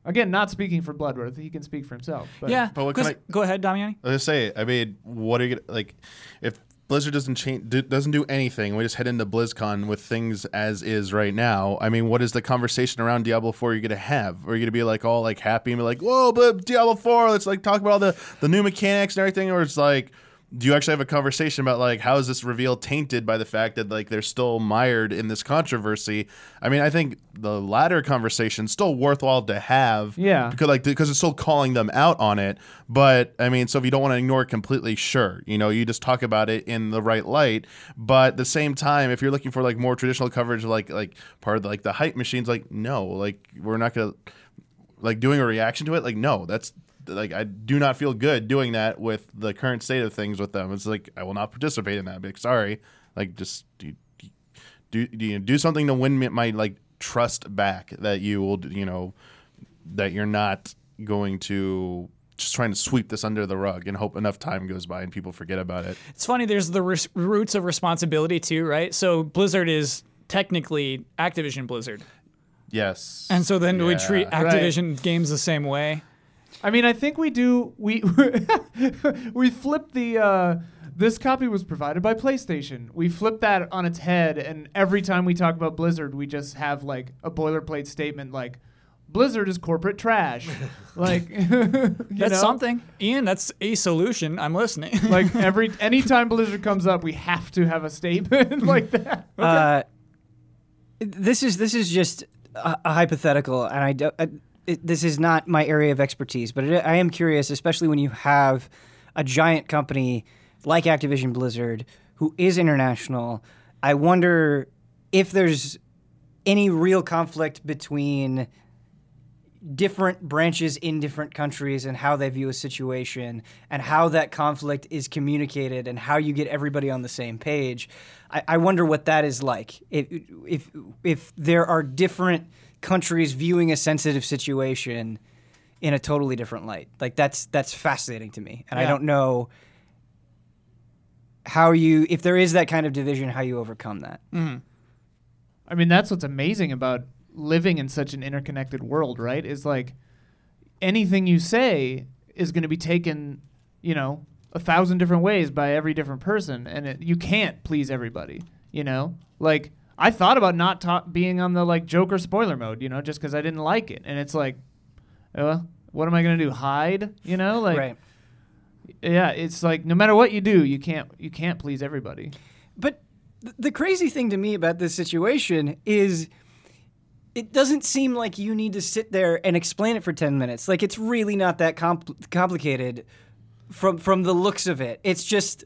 Again, not speaking for Bloodworth, he can speak for himself. But yeah. But what can 'cause- I- go ahead, Damiani. I was say, I mean, what are you gonna like? If Blizzard doesn't change, do, doesn't do anything, we just head into BlizzCon with things as is right now. I mean, what is the conversation around Diablo Four you're gonna have? Are you gonna be like all like happy and be like, "Whoa, but Diablo Four, let's like talk about all the the new mechanics and everything," or it's like, do you actually have a conversation about like how is this reveal tainted by the fact that like they're still mired in this controversy? I mean, I think the latter conversation still worthwhile to have. Yeah. Because like because it's still calling them out on it. But I mean, so if you don't want to ignore it completely, sure, you know, you just talk about it in the right light. But at the same time, if you're looking for like more traditional coverage, like like part of the, like the hype machines, like no, like we're not gonna like doing a reaction to it. Like no, that's like I do not feel good doing that with the current state of things with them. It's like I will not participate in that. Like sorry, like just do do do, you do something to win me- my like trust back that you will you know that you're not going to just trying to sweep this under the rug and hope enough time goes by and people forget about it. It's funny. There's the res- roots of responsibility too, right? So Blizzard is technically Activision Blizzard, Yes. and so then we treat Activision games the same way. I mean, I think we do. We [laughs] we flip the. Uh, this copy was provided by PlayStation. We flip that on its head, and every time we talk about Blizzard, we just have like a boilerplate statement like, "Blizzard is corporate trash." [laughs] like [laughs] you That's know? something, Ian. That's a solution. I'm listening. Like every anytime Blizzard comes up, we have to have a statement like that. Uh, this is this is just a, a hypothetical, and I, do, I it, this is not my area of expertise. But it, I am curious, especially when you have a giant company like Activision Blizzard who is international. I wonder if there's any real conflict between different branches in different countries and how they view a situation and how that conflict is communicated and how you get everybody on the same page. I, I wonder what that is like. If, if if there are different countries viewing a sensitive situation in a totally different light. Like that's that's fascinating to me. And I don't know how you if there is that kind of division, how you overcome that. Mm-hmm. I mean, that's what's amazing about living in such an interconnected world, right? Is like anything you say is going to be taken, you know, a thousand different ways by every different person, and it, you can't please everybody. You know, like I thought about not ta- being on the like Joker spoiler mode, you know, just because I didn't like it, and it's like, uh, what am I going to do? Hide? You know, like right. yeah, it's like no matter what you do, you can't you can't please everybody. But th- the crazy thing to me about this situation is it doesn't seem like you need to sit there and explain it for 10 minutes. Like it's really not that compl- complicated from from the looks of it. It's just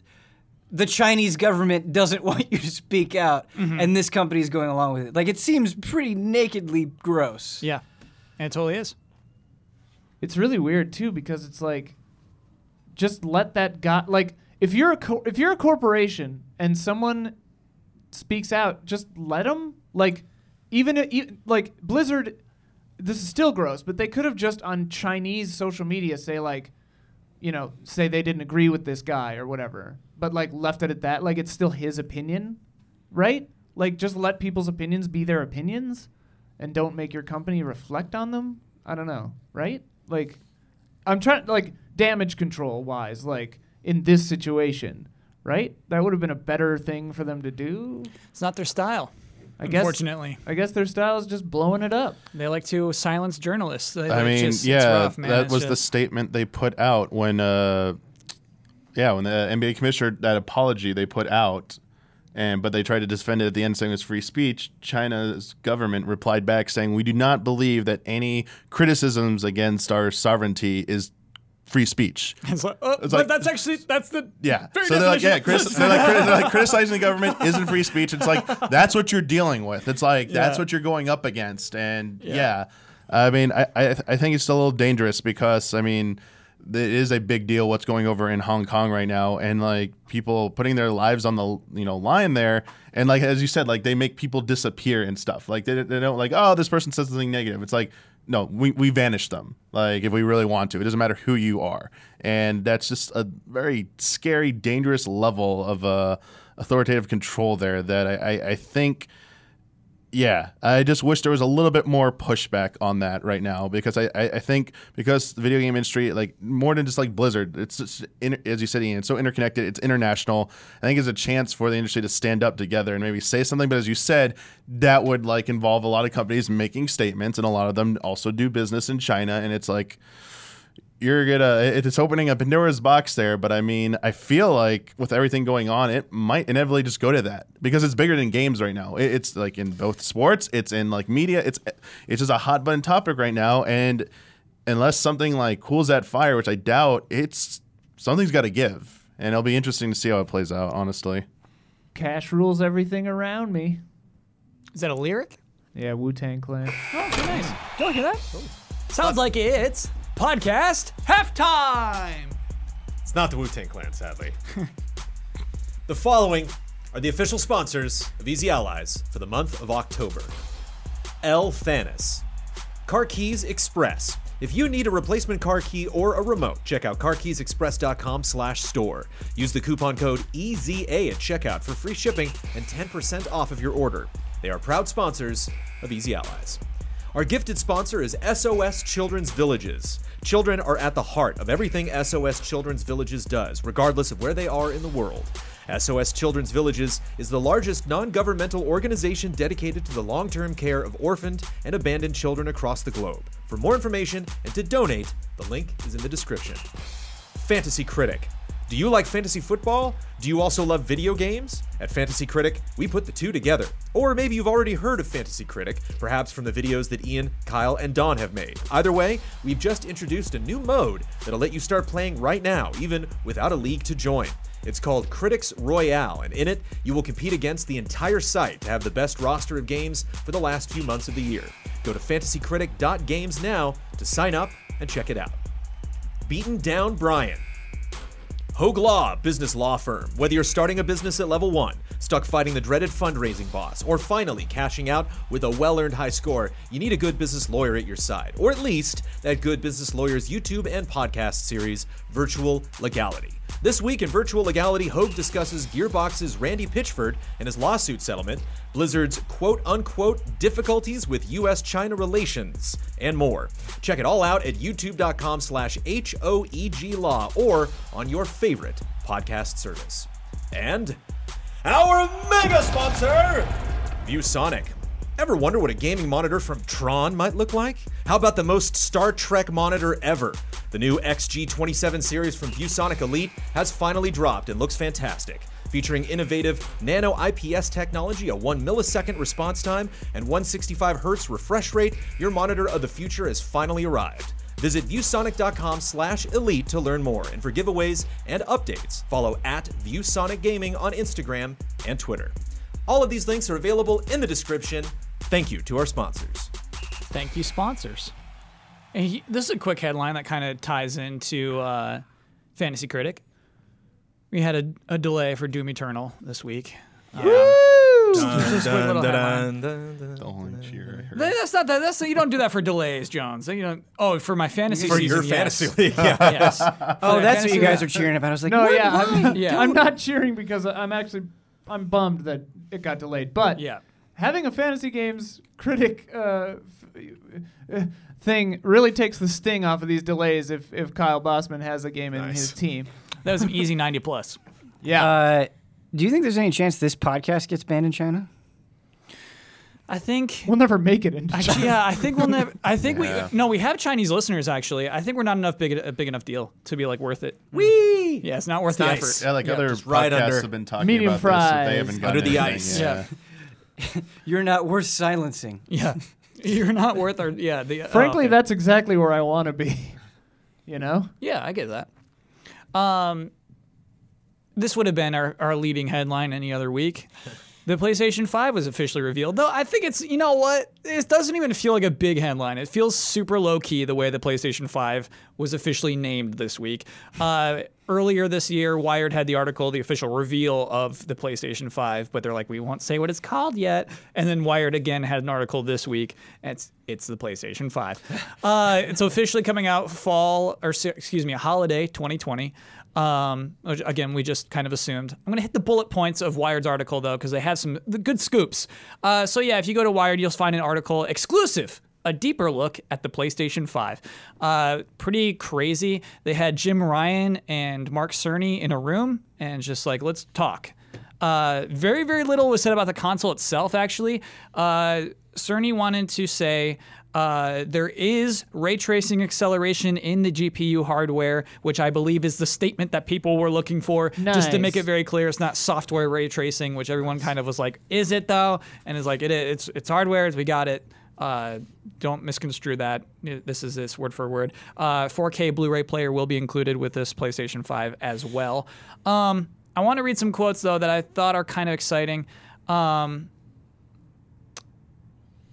the Chinese government doesn't [laughs] want you to speak out mm-hmm. and this company is going along with it. Like it seems pretty nakedly gross. yeah, and it totally is. It's really weird too because it's like, just let that guy like if you're a co- if you're a corporation and someone speaks out, just let them. Like even i- e- like Blizzard, this is still gross, but they could have just on Chinese social media say like, you know, say they didn't agree with this guy or whatever, but like left it at that. Like it's still his opinion, right? Like just let people's opinions be their opinions, and don't make your company reflect on them. I don't know, right? Like, I'm trying like damage control wise, like in this situation, right? That would have been a better thing for them to do. It's not their style. I guess. Unfortunately, I guess their style is just blowing it up. they like to silence journalists. They- I it mean, just- yeah, rough, that It's was the statement they put out when, uh, yeah, when the NBA commissioner that apology they put out, and but they tried to defend it at the end, saying it was free speech. China's government replied back saying, "We do not believe that any criticisms against our sovereignty is free speech." [laughs] It's like, oh, It's but like- that's actually that's the Yeah. very so they're like, yeah, of- they're, like, criti- they're like criticizing the government [laughs] isn't free speech. It's like that's what you're dealing with. It's like that's what you're going up against. And Yeah. yeah, I mean, I, I I think it's still a little dangerous because I mean, it is a big deal what's going over in Hong Kong right now, and like people putting their lives on the you know line there, and like as you said, like they make people disappear and stuff. Like they, they don't like oh this person says something negative. It's like no, we, we vanish them. Like if we really want to, it doesn't matter who you are, and that's just a very scary, dangerous level of uh, authoritative control there that I, I, I think. Yeah, I just wish there was a little bit more pushback on that right now because I, I, I think because the video game industry, like more than just like Blizzard, it's just in, as you said, Ian, it's so interconnected, it's international. I think it's a chance for the industry to stand up together and maybe say something. But as you said, that would like involve a lot of companies making statements, and a lot of them also do business in China, and it's like you're gonna it's opening a Pandora's box there, but I mean, I feel like with everything going on, it might inevitably just go to that because it's bigger than games right now. It's like in both sports, it's in like media, it's it's just a hot button topic right now, and unless something like cools that fire, which I doubt, it's something's got to give, and it'll be interesting to see how it plays out. Honestly, Cash rules everything around me. Is that a lyric? Yeah, Wu Tang Clan. Oh, nice. Go look at that. Sounds like it's podcast halftime. It's not the Wu Tang Clan, sadly. [laughs] the following are the official sponsors of Easy Allies for the month of October L. Thanis, Car Keys Express. If you need a replacement car key or a remote, check out carkeysexpress.com slash store. Use the coupon code EZA at checkout for free shipping and 10% off of your order. They are proud sponsors of Easy Allies. Our gifted sponsor is SOS Children's Villages. Children are at the heart of everything SOS Children's Villages does, regardless of where they are in the world. SOS Children's Villages is the largest non governmental organization dedicated to the long term care of orphaned and abandoned children across the globe. For more information and to donate, the link is in the description. Fantasy Critic. Do you like fantasy football? Do you also love video games? At Fantasy Critic, we put the two together. Or maybe you've already heard of Fantasy Critic, perhaps from the videos that Ian, Kyle, and Don have made. Either way, we've just introduced a new mode that'll let you start playing right now, even without a league to join. It's called Critics Royale, and in it, you will compete against the entire site to have the best roster of games for the last few months of the year. Go to fantasycritic.games now to sign up and check it out. Beaten Down Brian. Hoeg Law, business law firm. Whether you're starting a business at level one, stuck fighting the dreaded fundraising boss, or finally cashing out with a well earned high score, you need a good business lawyer at your side. Or at least that good business lawyer's YouTube and podcast series, Virtual Legality. This week in Virtual Legality, Hoeg discusses Gearbox's Randy Pitchford and his lawsuit settlement, Blizzard's quote unquote difficulties with US China relations, and more. Check it all out at youtube.com slash H-O-E-G law or on your favorite podcast service. And our mega sponsor, ViewSonic. Ever wonder what a gaming monitor from Tron might look like? How about the most Star Trek monitor ever? The new XG27 series from ViewSonic Elite has finally dropped and looks fantastic. Featuring innovative nano IPS technology, a 1 millisecond response time, and 165 Hz refresh rate, your monitor of the future has finally arrived. Visit viewsonic.com slash elite to learn more. And for giveaways and updates, follow at ViewSonic Gaming on Instagram and Twitter. All of these links are available in the description. Thank you to our sponsors. Thank you, sponsors. And he- this is a quick headline that kind of ties into uh, Fantasy Critic. We had a, a delay for Doom Eternal this week. Uh, just a quick little headline. the only cheer I heard. That's not that. That's you don't do that for delays, Jones. You don't. Oh, for my fantasy For season, your yes. fantasy league, yeah. [laughs] yes. Oh, that's what you guys are cheering about. I was like, No, what? yeah, I'm, Yeah. [laughs] I'm not cheering because I'm actually I'm bummed that it got delayed. But Yeah. Having a fantasy games critic uh, f- uh, thing really takes the sting off of these delays. If if Kyle Bosman has a game in Nice. his team, [laughs] That was an easy 90 plus. yeah. Uh, do you think there's any chance this podcast gets banned in China? I think. we'll never make it in. Actually, yeah, I think we'll never. I think Yeah. we no, we have Chinese listeners. Actually, I think we're not enough big a big enough deal to be like worth it. Wee. Yeah, it's not worth the nice. effort. Yeah, like Yeah, other just right podcasts under- have been talking Medium about this. That they haven't Under the ice. Yeah. Yeah. [laughs] You're not worth silencing. [laughs] Yeah, you're not worth our. Yeah, the. oh, Frankly, okay. that's exactly where I want to be. [laughs] You know, Yeah, I get that. Um, this would have been our, our leading headline any other week. The PlayStation 5 was officially revealed. Though I think it's, you know what? It doesn't even feel like a big headline. It feels super low key the way the PlayStation 5 was officially named this week. Uh, earlier this year, Wired had the article, the official reveal of the PlayStation 5, but they're like, we won't say what it's called yet. And then Wired again had an article this week. And it's it's the PlayStation 5. [laughs] Uh, it's officially coming out fall, or excuse me, holiday 2020. Um, again, we just kind of assumed. I'm going to hit the bullet points of Wired's article, though, because they have some good scoops. Uh, so, yeah, if you go to Wired, you'll find an article exclusive. A deeper look at the PlayStation 5. Uh, pretty crazy. They had Jim Ryan and Mark Cerny in a room and just like, let's talk. Uh, very, very little was said about the console itself, actually. Uh, Cerny wanted to say uh, there is ray tracing acceleration in the GPU hardware, which I believe is the statement that people were looking for. Just to make it very clear, it's not software ray tracing, which everyone kind of was like, "Is it though?" And it's like, "It is. It's it's hardware. We got it." Uh, don't misconstrue that. This is this word for word. Uh, 4K Blu-ray player will be included with this PlayStation 5 as well. Um, I want to read some quotes though that I thought are kind of exciting. Um,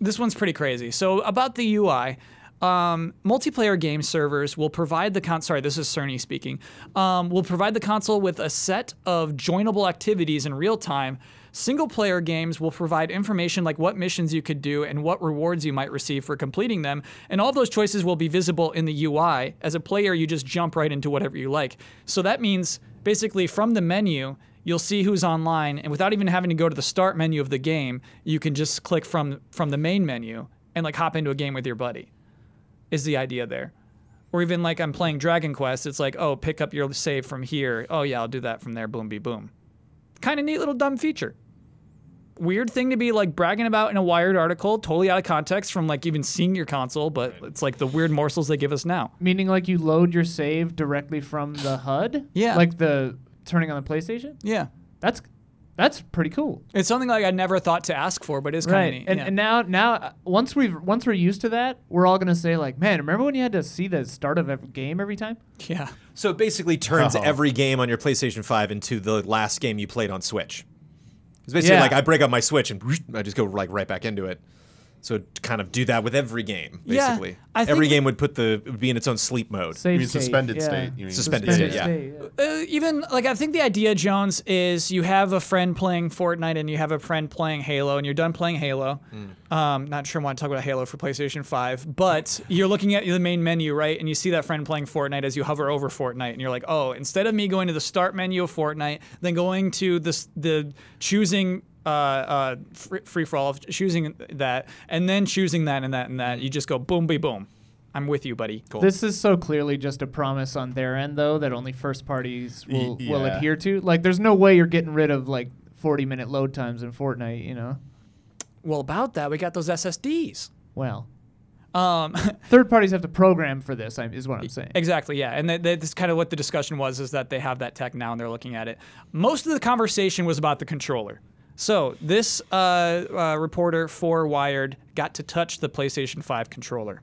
this one's pretty crazy. So about the UI, um, multiplayer game servers will provide the con. Sorry, this is Cerny speaking. Um, will provide the console with a set of joinable activities in real time. Single player games will provide information like what missions you could do and what rewards you might receive for completing them. And all those choices will be visible in the UI. As a player, you just jump right into whatever you like. So that means basically from the menu, you'll see who's online and without even having to go to the start menu of the game you can just click from from the main menu and like hop into a game with your buddy is the idea there. Or even like i'm playing dragon quest it's like oh pick up your save from here. Oh yeah i'll do that from there. Boom be boom. Kind of neat little dumb feature. Weird thing to be like bragging about in a wired article totally out of context from like even seeing your console but it's like the weird morsels they give us now. Meaning like you load your save directly from the HUD? Yeah. Like the turning on the PlayStation? yeah That's that's pretty cool. it's something like i never thought to ask for but it's kind of Right. neat And, yeah. and now now uh, once we've once we're used to that, we're all gonna say like, man, remember when you had to see the start of every game every time? yeah So it basically turns Oh. every game on your PlayStation 5 into the last game you played on Switch. It's basically Yeah. like I break up my Switch and [laughs] I just go like right back into it. So kind of do that with every game, Yeah, basically. I think every game would put the would be in its own sleep mode. Save You mean state, suspended yeah. state, you mean. Suspended state, yeah. yeah. uh, even like I think the idea, Jones, is you have a friend playing Fortnite and you have a friend playing Halo, and you're done playing Halo. Um, not sure I want to talk about Halo for PlayStation 5, but you're looking at the main menu, right? And you see that friend playing Fortnite as you hover over Fortnite, and you're like, oh, instead of me going to the start menu of Fortnite, then going to the the choosing. Uh, uh, free, free for all, of choosing that, and then choosing that and that and that. You just go boom, be boom. I'm with you, buddy. Cool. This is so clearly just a promise on their end, though, that only first parties will, Y- will adhere to. Like, there's no way you're getting rid of like 40 minute load times in Fortnite. You know, Well, about that, we got those SSDs. well, Um, [laughs] third parties have to program for this. Is what I'm saying. Exactly, yeah, and that, that's kind of what the discussion was: is that they have that tech now and they're looking at it. Most of the conversation was about the controller. So this uh, uh, reporter for Wired got to touch the PlayStation 5 controller.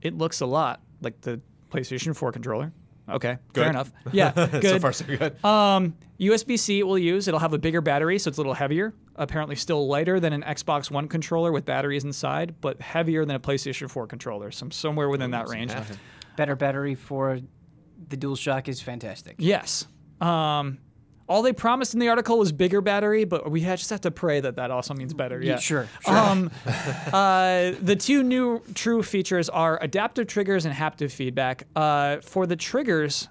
It looks a lot like the PlayStation 4 controller. Okay, fair enough. Yeah, good. [laughs] so far so good. Um, USB-C it will use. It'll have a bigger battery, so it's a little heavier. Apparently, still lighter than an Xbox One controller with batteries inside, but heavier than a PlayStation 4 controller. So somewhere within that range. Better battery for the DualShock is fantastic. Yes. Um, all they promised in the article was bigger battery, but we just have to pray that that also means better. Yeah, sure, sure. Um, [laughs] uh, the two new true features are adaptive triggers and haptic feedback. Uh, for the triggers,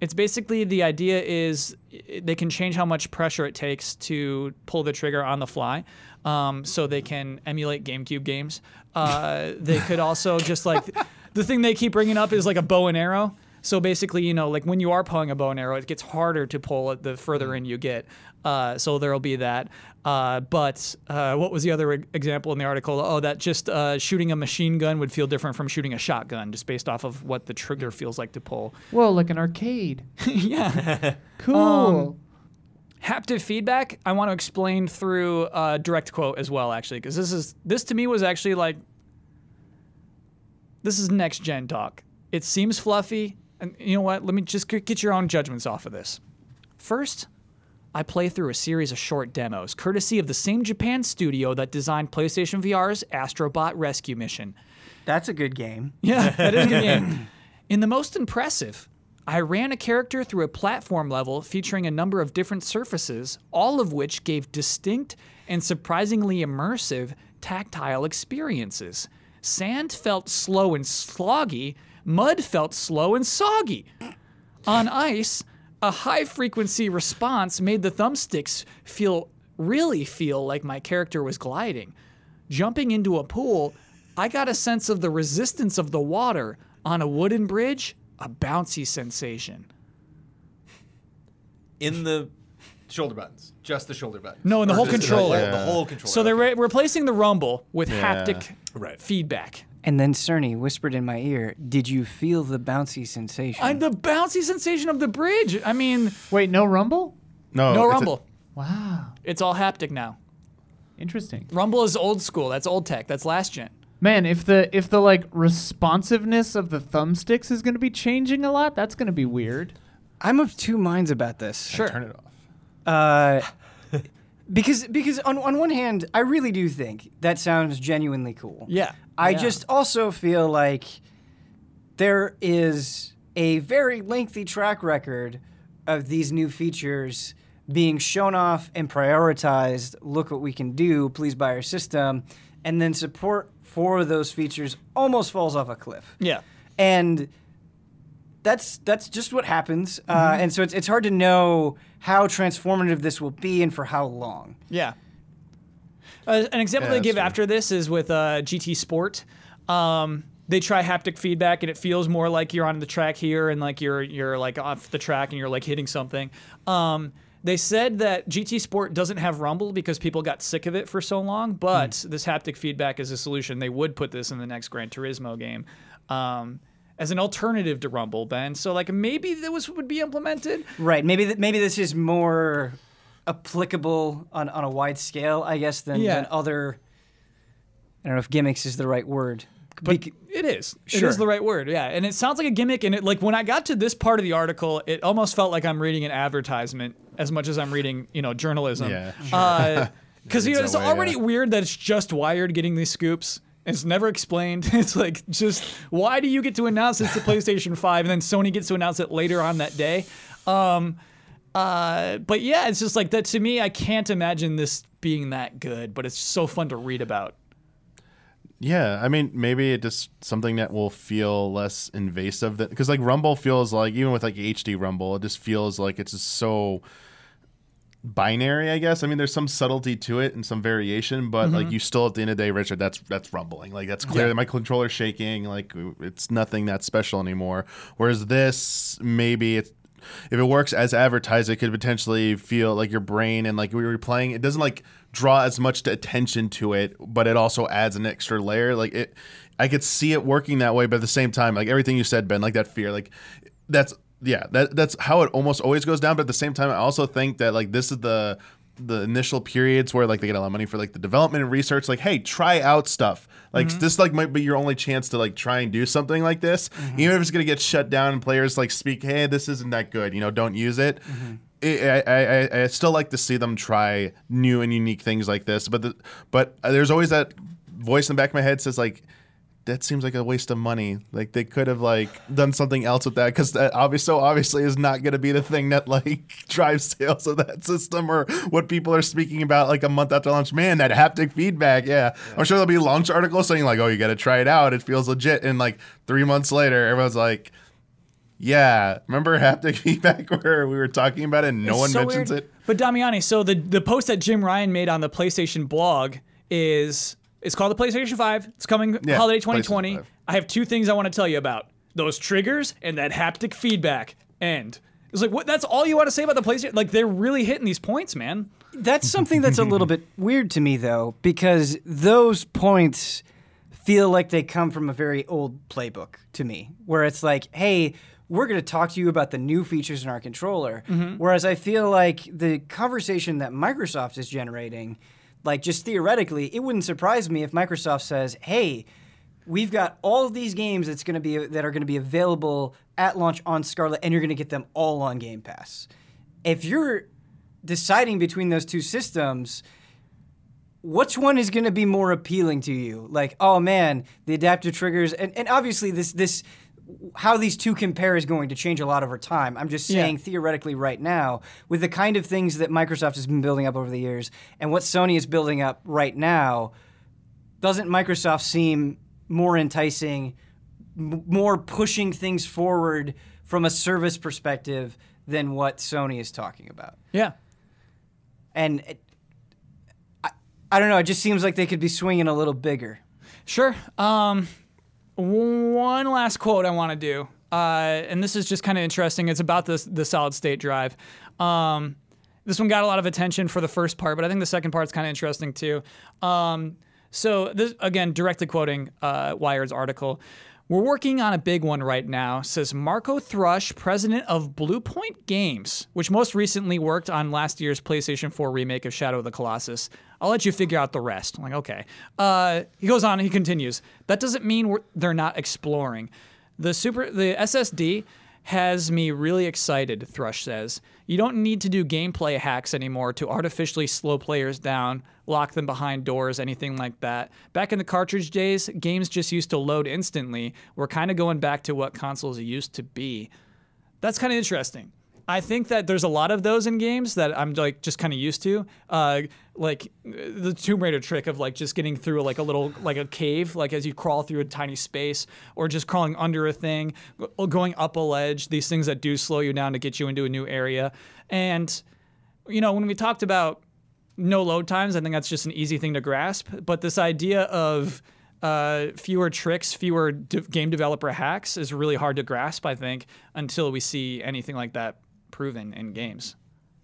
it's basically the idea is they can change how much pressure it takes to pull the trigger on the fly. Um, so they can emulate GameCube games. Uh, they could also just like [laughs] the thing they keep bringing up is like a bow and arrow. So basically, you know, like when you are pulling a bow and arrow, it gets harder to pull it the further in you get. Uh, so there'll be that. Uh, but uh, what was the other example in the article? Oh, that just uh, shooting a machine gun would feel different from shooting a shotgun, just based off of what the trigger feels like to pull. Whoa, like an arcade. [laughs] yeah. [laughs] Cool. Um, Haptic feedback, I want to explain through uh, direct quote as well, actually, because this is this to me was actually like this is next gen talk. It seems fluffy, and you know what? Let me just get your own judgments off of this. First, I play through a series of short demos, courtesy of the same Japan studio that designed PlayStation VR's Astro Bot Rescue Mission. That's a good game. Yeah, that is a good game. [laughs] In the most impressive, I ran a character through a platform level featuring a number of different surfaces, all of which gave distinct and surprisingly immersive tactile experiences. Sand felt slow and sloggy, mud felt slow and soggy. On ice, a high frequency response made the thumbsticks feel really feel like my character was gliding. Jumping into a pool, I got a sense of the resistance of the water. On a wooden bridge, a bouncy sensation. in the shoulder buttons, just the shoulder buttons. No, in the Or whole controller. The, Yeah. the whole controller. So they're re- replacing the rumble with Yeah. haptic Right. feedback. And then Cerny whispered in my ear, "Did you feel the bouncy sensation?" And the bouncy sensation of the bridge. I mean, Wait, no rumble? No, no it's a- rumble. Wow. It's all haptic now. Interesting. Rumble is old school. That's old tech. That's last gen. Man, if the if the like responsiveness of the thumbsticks is going to be changing a lot, that's going to be weird. I'm of two minds about this. Sure. Turn it off. Uh, [laughs] because because on on one hand, I really do think that sounds genuinely cool. Yeah. I Yeah. just also feel like there is a very lengthy track record of these new features being shown off and prioritized. Look what we can do, please buy our system. And then support for those features almost falls off a cliff. Yeah. And that's that's just what happens. Uh, and so it's, it's hard to know how transformative this will be and for how long. Yeah. Uh, an example Yeah, they give that's after this is with uh, GT Sport. Um, they try haptic feedback, and it feels more like you're on the track here, and like you're you're like off the track, and you're like hitting something. Um, they said that GT Sport doesn't have rumble because people got sick of it for so long, but this haptic feedback is a solution. They would put this in the next Gran Turismo game. Um, as an alternative to Rumble, Ben. So like maybe this would be implemented. Right. Maybe th- maybe this is more applicable on, on a wide scale, I guess, than, Yeah. than other. I don't know if gimmicks is the right word. But Bec- it is. Sure. is the right word. Yeah. And it sounds like a gimmick. And it like when I got to this part of the article, it almost felt like I'm reading an advertisement as much as I'm reading, you know, journalism. Yeah. Because [laughs] you know, it's way, already yeah. weird that it's just Wired getting these scoops. It's never explained. [laughs] It's like just why do you get to announce it's the [laughs] PlayStation 5 and then Sony gets to announce it later on that day? Um, uh, but yeah, it's just like that to me. I can't imagine this being that good, but it's so fun to read about. Yeah, I mean, maybe it just something that will feel less invasive. Because like Rumble feels like even with like HD Rumble, it just feels like it's just so binary. I guess. I mean, there's some subtlety to it and some variation, but like you still at the end of the day, Richard, that's that's rumbling. Like that's clear Yeah. that my controller's shaking. Like it's nothing that special anymore. Whereas this, maybe it's if it works as advertised, it could potentially feel like your brain and like we were playing. It doesn't like draw as much attention to it, but it also adds an extra layer. Like it, I could see it working that way, but at the same time, like everything you said, Ben, like that fear, like that's yeah, that that's how it almost always goes down. But at the same time, I also think that like this is the the initial periods where like they get a lot of money for like the development and research like hey try out stuff like mm-hmm. this like might be your only chance to like try and do something like this. Mm-hmm. Even if it's gonna get shut down and players like speak hey this isn't that good you know don't use it. Mm-hmm. I, I, I, I still like to see them try new and unique things like this but the, but uh, there's always that voice in the back of my head says like that seems like a waste of money. Like they could have like done something else with that because that obviously so obviously is not going to be the thing that like [laughs] drives sales of that system or what people are speaking about like a month after launch. Man, that haptic feedback. Yeah, I'm sure there'll be launch articles saying like, oh, you got to try it out. It feels legit. And like three months later, everyone's like. Yeah, remember haptic [laughs] feedback where we were talking about it and no It's one so mentions weird. it? But Damiani, so the the post that Jim Ryan made on the PlayStation blog is it's called the PlayStation 5. It's coming Yeah, holiday PlayStation 2020. 5. I have two things I want to tell you about. Those triggers and that haptic feedback. End. It's like what that's all you want to say about the PlayStation? Like they're really hitting these points, man. That's something that's a little [laughs] bit weird to me, though, because those points feel like they come from a very old playbook to me, where it's like, hey, we're going to talk to you about the new features in our controller. Mm-hmm. Whereas I feel like the conversation that Microsoft is generating, like just theoretically, it wouldn't surprise me if Microsoft says, hey, we've got all of these games that's going to be that are going to be available at launch on Scarlett, and you're going to get them all on Game Pass. If you're deciding between those two systems, which one is going to be more appealing to you? Like, oh man, the adaptive triggers, and, and obviously this this how these two compare is going to change a lot over time. I'm just Yeah. saying theoretically right now, with the kind of things that Microsoft has been building up over the years, and what Sony is building up right now, doesn't Microsoft seem more enticing, m- more pushing things forward from a service perspective than what Sony is talking about? Yeah. and it, I, I don't know. It just seems like they could be swinging a little bigger. Sure. Um, one last quote I want to do, uh, and this is just kind of interesting. It's about this the solid state drive. Um, this one got a lot of attention for the first part, but I think the second part's kind of interesting too. Um, so this again, directly quoting uh, Wired's article. We're working on a big one right now, says Marco Thrush, president of Bluepoint Games, which most recently worked on last year's PlayStation 4 remake of Shadow of the Colossus. I'll let you figure out the rest. I'm like, okay. Uh, he goes on, he continues. That doesn't mean they're not exploring. The super, the SSD has me really excited, Thrush says. You don't need to do gameplay hacks anymore to artificially slow players down, lock them behind doors, anything like that. Back in the cartridge days, games just used to load instantly. We're kind of going back to what consoles used to be. That's kind of interesting. I think that there's a lot of those in games that I'm like just kind of used to, uh, like the Tomb Raider trick of like just getting through like a little like a cave, like as you crawl through a tiny space, or just crawling under a thing, go- going up a ledge. These things that do slow you down to get you into a new area, and you know when we talked about no load times, I think that's just an easy thing to grasp. But this idea of uh, fewer tricks, fewer de- game developer hacks is really hard to grasp, I think, until we see anything like that proven in games.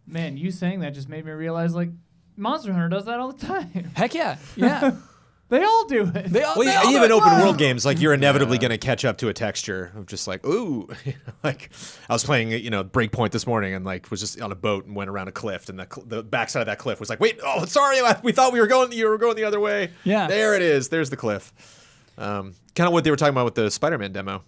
Man, you saying that just made me realize like Monster Hunter does that all the time. Heck yeah, yeah. [laughs] they all do it. they all, Well, they yeah, all do even it. open world games, like you're inevitably going to catch up to a texture of just like, ooh, [laughs] like I was playing, you know, Breakpoint this morning and like was just on a boat and went around a cliff and the, cl- the backside of that cliff was like, wait, oh, sorry, we thought we were going, you were going the other way. Yeah. there it is. There's the cliff. Um, kind of what they were talking about with the Spider-Man demo,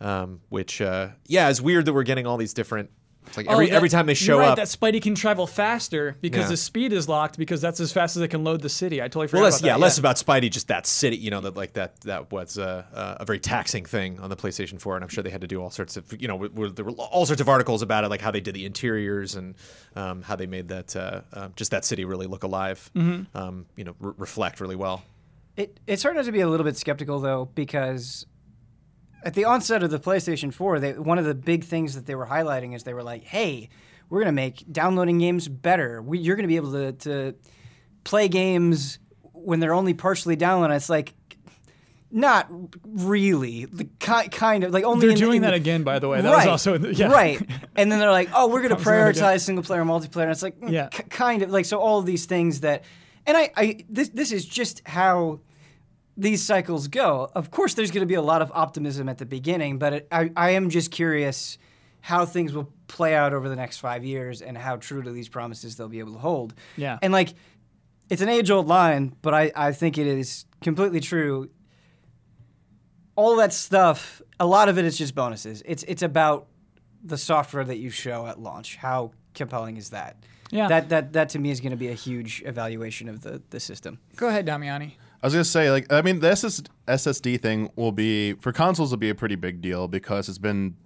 um, which, uh, yeah, it's weird that we're getting all these different. It's like Oh, every that- every time they show you're right, up. that Spidey can travel faster because Yeah. the speed is locked because that's as fast as it can load the city. I totally forgot Well, less, about yeah, that. less about Spidey, just that city, you know, that like that that was uh, uh, a very taxing thing on the PlayStation 4, and I'm sure they had to do all sorts of, you know, w- w- there were all sorts of articles about it, like how they did the interiors and um, how they made that uh, uh, just that city really look alive, Mm-hmm. um, you know, re- reflect really well. It, it's hard not to be a little bit skeptical though, because at the onset of the PlayStation 4, they, one of the big things that they were highlighting is they were like, "Hey, we're gonna make downloading games better. We, you're gonna be able to, to play games when they're only partially downloaded." It's like, not really. The ki- kind of like only They're in the- doing in that again, by the way. That right, was also in the, yeah. right. And then they're like, "Oh, we're going [laughs] to was gonna get- prioritize single player, and multiplayer." And it's like, mm, Yeah. kind of like so. All of these things that, and I, I this this is just how these cycles go. Of course, there's going to be a lot of optimism at the beginning, but it, I, I am just curious how things will play out over the next five years and how true to these promises they'll be able to hold. Yeah. And like, it's an age old line, but I, I think it is completely true. All that stuff, a lot of it is just bonuses. It's it's about the software that you show at launch. How compelling is that? Yeah. That that that to me is going to be a huge evaluation of the the system. Go ahead, Damiani. I was gonna say, like, I mean, the SS- SSD thing will be for consoles will be a pretty big deal because it's been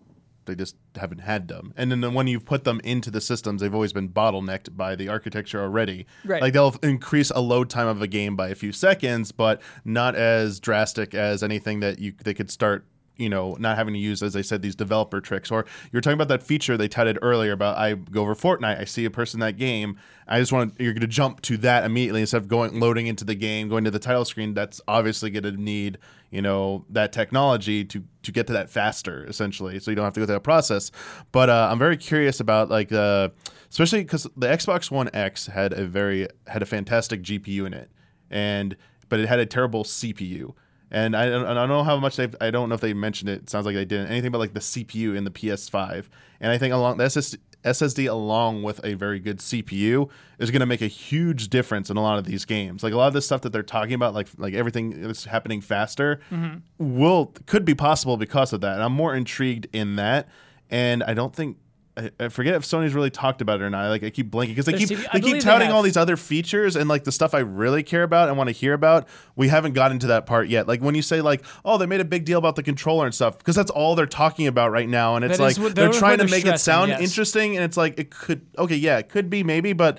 they just haven't had them, and then when you've put them into the systems, they've always been bottlenecked by the architecture already. Right. Like they'll increase a load time of a game by a few seconds, but not as drastic as anything that you they could start. You know, not having to use, as I said, these developer tricks. Or you were talking about that feature they touted earlier about I go over Fortnite, I see a person in that game, I just want to, you're going to jump to that immediately instead of going loading into the game, going to the title screen. That's obviously going to need you know that technology to to get to that faster, essentially, so you don't have to go through that process. But uh, I'm very curious about like uh, especially because the Xbox One X had a very had a fantastic GPU in it, and but it had a terrible CPU. And I, don't- I don't know how much they've. I don't know if they mentioned it. It sounds like they didn't. Anything about like the CPU in the PS5. And I think along the SS, SSD along with a very good CPU is going to make a huge difference in a lot of these games. Like a lot of the stuff that they're talking about, like like everything that's happening faster, mm-hmm. will could be possible because of that. And I'm more intrigued in that. And I don't think. I- I forget if Sony's really talked about it or not. Like I keep blanking because they keep they keep touting have. all these other features and like the stuff I really care about and want to hear about. We haven't gotten to that part yet. Like when you say like, oh, they made a big deal about the controller and stuff because that's all they're talking about right now, and it's That like what- they're trying to they're make it sound yes. interesting, and it's like it could okay, yeah, it could be maybe, but.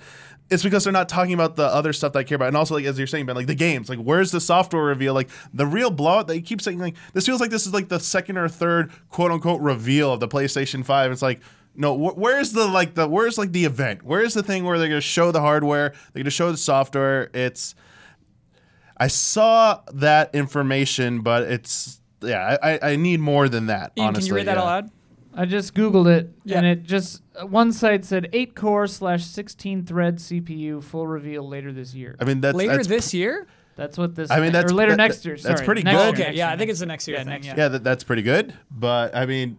It's because they're not talking about the other stuff that I care about, and also like as you're saying, Ben, like the games, like where's the software reveal? Like the real blowout. that you keep saying like this feels like this is like the second or third quote unquote reveal of the PlayStation Five. It's like no, wh- where's the like the where's like the event? Where's the thing where they're gonna show the hardware? They're gonna show the software. It's I saw that information, but it's yeah, I, I- I need more than that. Ian, honestly, can you read that yeah. out loud? I just googled it, and it just uh, one site said eight core slash sixteen thread CPU full reveal later this year. I mean, that's Later that's, this year? That's what this. I mean, that's- or later that- next that- year. that's sorry, pretty next good. year, Okay, yeah, I think it's the next year Yeah, thing. next yeah. yeah, that, that's pretty good. But I mean,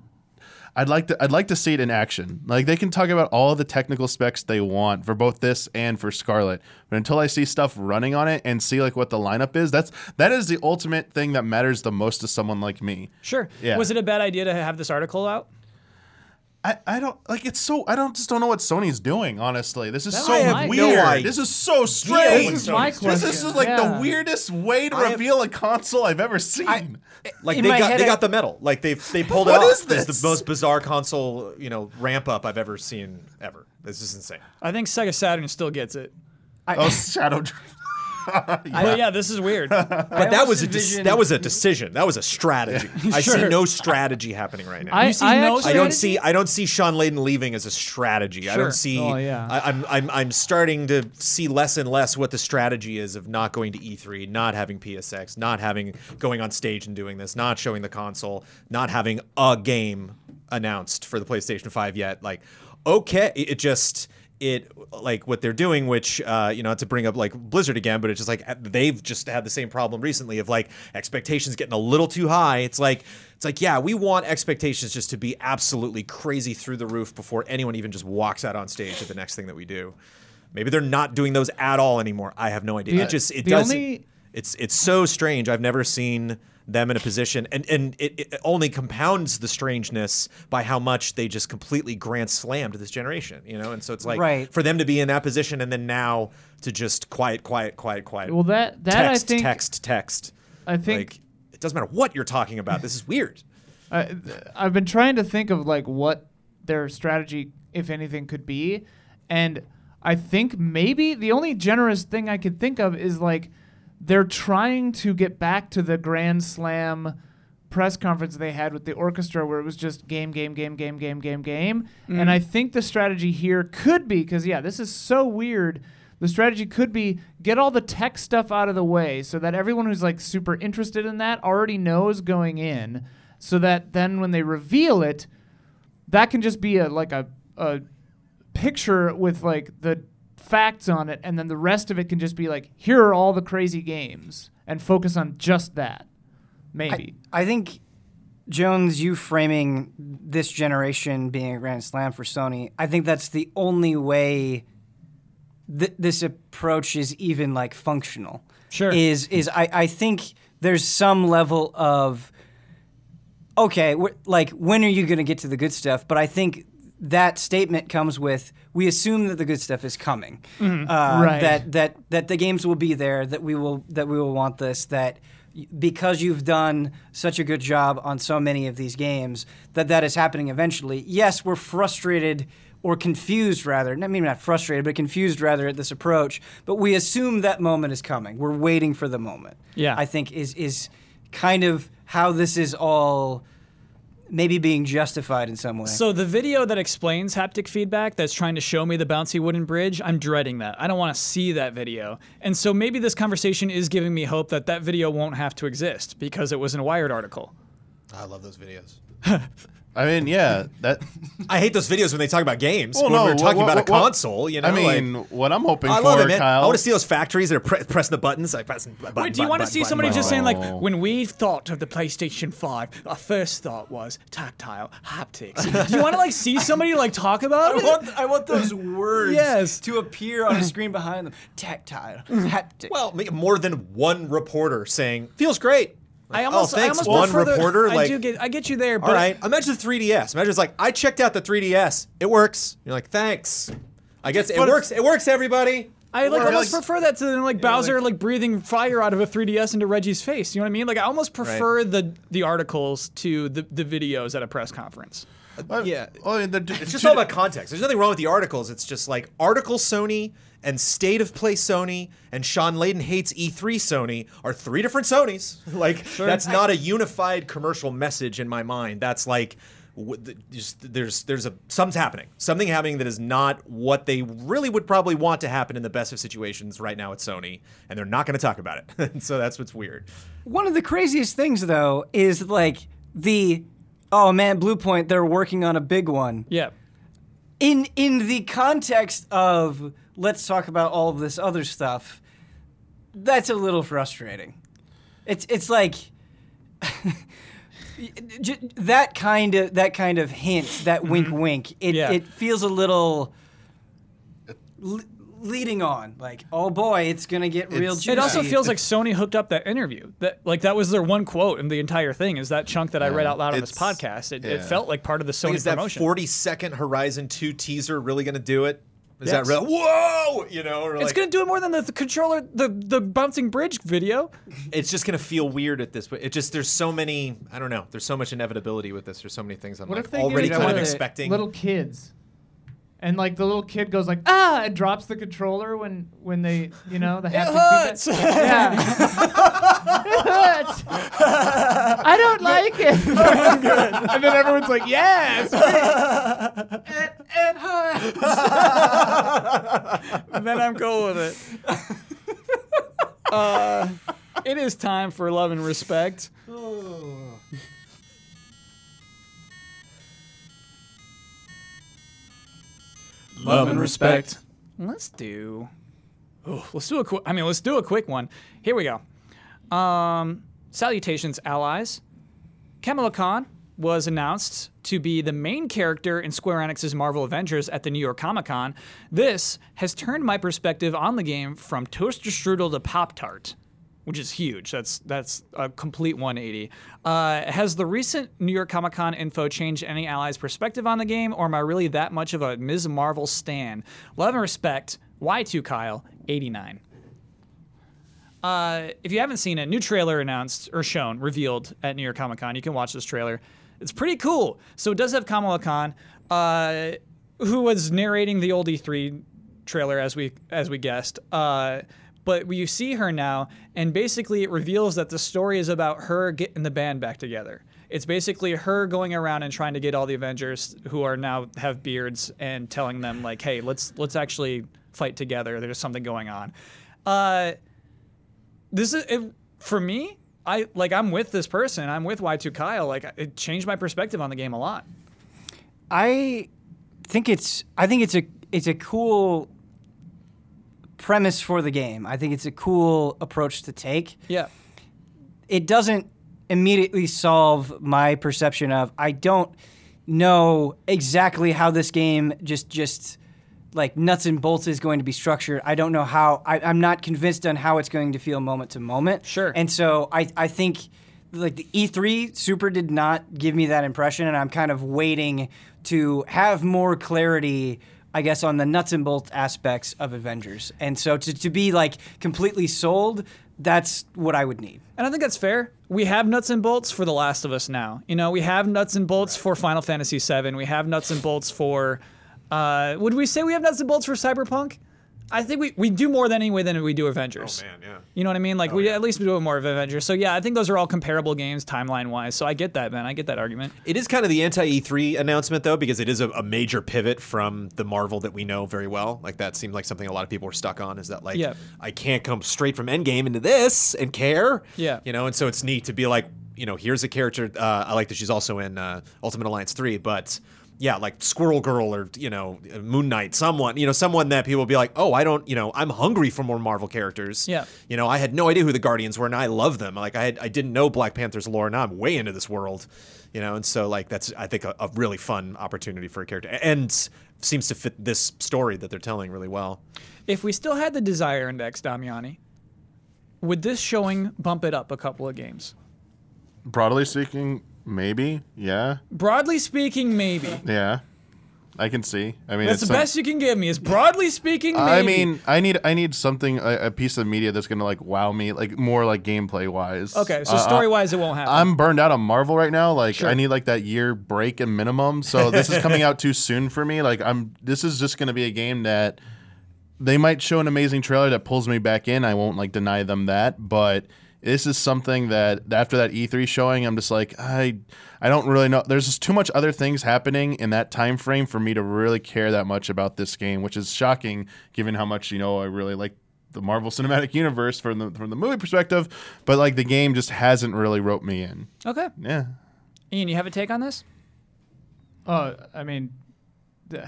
I'd like to I'd like to see it in action. Like they can talk about all the technical specs they want for both this and for Scarlett. But until I see stuff running on it and see like what the lineup is, that's that is the ultimate thing that matters the most to someone like me. Sure. Yeah. Was it a bad idea to have this article out? I, I don't like it's so I don't just don't know what Sony's doing honestly. This is That so weird. no this is so This strange. is my This, question. this is like yeah. the weirdest way to I have- reveal a console I've ever seen. [laughs] Like they got they I- got the medal. Like they they [laughs] pulled What it off. is It's this? the most bizarre console you know ramp up I've ever seen ever. This is insane. I think Sega Saturn still gets it. oh, Shadow. Dr- [laughs] But yeah, this is weird. [laughs] But that was a dec- envision- that was a decision. That was a strategy. [laughs] I see Sure. no strategy happening right now. I, You see I no actually- I don't see. I don't see Shawn Layden leaving as a strategy. I Sure. don't see. Oh, yeah. I, I'm. I'm. I'm starting to see less and less what the strategy is of not going to E3, not having PSX, not having going on stage and doing this, not showing the console, not having a game announced for the PlayStation 5 yet. Like, okay, it it just it like what they're doing, which uh, you know, to bring up like Blizzard again, but it's just like they've just had the same problem recently of like expectations getting a little too high. It's like it's like yeah, we want expectations just to be absolutely crazy through the roof before anyone even just walks out on stage at the next thing that we do. Maybe they're not doing those at all anymore. I have no idea. The- it just it the does. only- It's it's so strange. I've never seen them in a position, and and it, it only compounds the strangeness by how much they just completely grand slammed this generation. You know, and so it's like Right. for them to be in that position, and then now to just quiet, quiet, quiet, quiet. Well, that that text, I think text, text. I think like it doesn't matter what you're talking about. This is weird. [laughs] I, I've been trying to think of like what their strategy, if anything, could be, and I think maybe the only generous thing I could think of is like they're trying to get back to the Grand Slam press conference they had with the orchestra where it was just game game game game game game game. And mm. i think the strategy here could be because yeah this is so weird. The strategy could be get all the tech stuff out of the way so that everyone who's like super interested in that already knows going in so that then when they reveal it that can just be a like a, a picture with like the facts on it and then the rest of it can just be like here are all the crazy games and focus on just that maybe I think Jones, you framing this generation being a grand slam for Sony, I think that's the only way th- this approach is even like functional. Sure. Is is I, I think there's some level of okay, like when are you going to get to the good stuff? But I think that statement comes with we assume that the good stuff is coming. Uh, Right. That that that the games will be there. That we will that we will want this. That because you've done such a good job on so many of these games, that that is happening eventually. Yes, we're frustrated or confused rather. I mean, not frustrated, but confused rather at this approach. But we assume that moment is coming. We're waiting for the moment. Yeah. I think is is kind of how this is all maybe being justified in some way. So the video that explains haptic feedback that's trying to show me the bouncy wooden bridge, I'm dreading that. I don't want to see that video. And so maybe this conversation is giving me hope that that video won't have to exist because it was in a Wired article. I love those videos. [laughs] I mean, yeah, that. I hate those videos when they talk about games. Well, when no, we're talking what- about what- a console, you know. I like- mean, what I'm hoping I for, it, man. Kyle. I want to see those factories that are pre- pressing the buttons. Like pressing button, Wait, do you want to see somebody just saying like, when we thought of the PlayStation 5, our first thought was tactile haptics. do you want to like see somebody like talk about it? I want those [laughs] words Yes. to appear on a screen behind them. Tactile, [laughs] haptic. Well, more than one reporter saying feels great. Like, I oh, almost, oh, thanks. I almost one prefer the- reporter. I like, do get, I get you there, but all right. Imagine the 3DS. Imagine it's like I checked out the 3DS. It works. You're like, thanks. I guess it works. It works, everybody. I like almost like- prefer that to like Bowser like, breathing fire out of a 3DS into Reggie's face. You know what I mean? Like I almost prefer the the articles to the the videos at a press conference. Well, Yeah. well, I mean, the, It's just all about context. There's nothing wrong with the articles. It's just like article Sony and state of play Sony and Shawn Layden hates E3 Sony are three different Sonys. [laughs] Like that's not a unified commercial message in my mind. That's like just there's there's a something's happening. Something happening that is not what they really would probably want to happen in the best of situations right now at Sony, and they're not going to talk about it. [laughs] so that's what's weird. One of the craziest things, though, is like the oh man, Bluepoint, they're working on a big one. Yeah. In in the context of let's talk about all of this other stuff, that's a little frustrating. It's it's like [laughs] that kind of that kind of hint, that mm-hmm. wink wink. It Yeah. it feels a little le- leading on. Like, oh boy, it's gonna get real juicy. It also feels like Sony hooked up that interview. That like that was their one quote in the entire thing. Is that chunk that I read out loud on this podcast? It, yeah. it felt like part of the Sony Like, is that promotion. 40 second Horizon 2 teaser really going to do it? Is Yes. that real? Whoa! You know, or it's like, gonna do it more than the, the controller, the the bouncing bridge video. it's just going to feel weird at this point. It just there's so many. I don't know. There's so much inevitability with this. There's so many things I'm What like if they already give it kind of expecting. little kids, and like the little kid goes like ah and drops the controller when when they you know the haptic hurts. feedback. [laughs] Yeah, [laughs] it hurts. I don't like it. [laughs] and then everyone's like, yeah, it's great. it, it hurts. then I'm cool with it. uh, it is time for love and respect. Love and respect. Let's do. Oh, let's do a quick. I mean, let's do a quick one. Here we go. Um, salutations, allies. Kamala Khan was announced to be the main character in Square Enix's Marvel Avengers at the New York Comic Con. This has turned my perspective on the game from toaster strudel to Pop Tart, which is huge. That's that's a complete 180. Uh, has the recent New York Comic Con info changed any allies' perspective on the game, or am I really that much of a Ms. Marvel stan? Love and respect. Y2 Kyle, 89. Uh, if you haven't seen it, new trailer announced or shown, revealed at New York Comic Con. You can watch this trailer. It's pretty cool. So it does have Kamala Khan, uh, who was narrating the old E3 trailer as we as we guessed. Uh, but you see her now, and basically it reveals that the story is about her getting the band back together. It's basically her going around and trying to get all the Avengers who are now have beards and telling them like, "Hey, let's let's actually fight together. There's something going on." Uh, this is it, for me. I like I'm with this person. I'm with Y2 Kyle. Like it changed my perspective on the game a lot. I think it's I think it's a it's a cool premise for the game. I think it's a cool approach to take. Yeah. It doesn't immediately solve my perception of I don't know exactly how this game just just like nuts and bolts is going to be structured. I don't know how I, I'm not convinced on how it's going to feel moment to moment. Sure. And so I I think like the E3 Super did not give me that impression, and I'm kind of waiting to have more clarity. I guess on the nuts and bolts aspects of Avengers, and so to, to be like completely sold, that's what I would need. And I think that's fair. We have nuts and bolts for The Last of Us now. You know, we have nuts and bolts for Final Fantasy VII. We have nuts and bolts for. Uh, would we say we have nuts and bolts for Cyberpunk? I think we, we do more than anyway than we do Avengers. Oh man, yeah. You know what I mean? Like we at least we do more of Avengers. So yeah, I think those are all comparable games timeline wise. So I get that, man. I get that argument. It is kind of the anti E3 announcement though, because it is a, a major pivot from the Marvel that we know very well. Like that seemed like something a lot of people were stuck on. Is that like Yeah. I can't come straight from Endgame into this and care? Yeah. you know. And so it's neat to be like, you know, here's a character. Uh, I like that she's also in uh, Ultimate Alliance three, but. Yeah, like Squirrel Girl or you know Moon Knight, someone you know, someone that people will be like, oh, I don't, you know, I'm hungry for more Marvel characters. Yeah. you know, I had no idea who the Guardians were, and I love them. Like I, had, I didn't know Black Panther's lore. Now I'm way into this world, you know, and so like that's I think a, a really fun opportunity for a character, and seems to fit this story that they're telling really well. If we still had the Desire Index, Damiani, would this showing bump it up a couple of games? Broadly speaking, maybe. Yeah. Broadly speaking, maybe. Yeah. I can see. I mean, That's the some- best you can give me. Is broadly speaking, maybe. I mean, I need I need something a, a piece of media that's gonna like wow me, like more like gameplay wise. okay. So Uh, story uh, wise, it won't happen. I'm burned out on Marvel right now. Like Sure. I need like that year break and minimum. So [laughs] this is coming out too soon for me. Like I'm this is just gonna be a game that they might show an amazing trailer that pulls me back in. I won't like deny them that, but this is something that after that E3 showing, I'm just like I I don't really know. There's just too much other things happening in that time frame for me to really care that much about this game, which is shocking given how much you know I really like the Marvel Cinematic Universe from the from the movie perspective, but like the game just hasn't really roped me in. okay. Yeah. Ian, you have a take on this? Oh, I mean, th-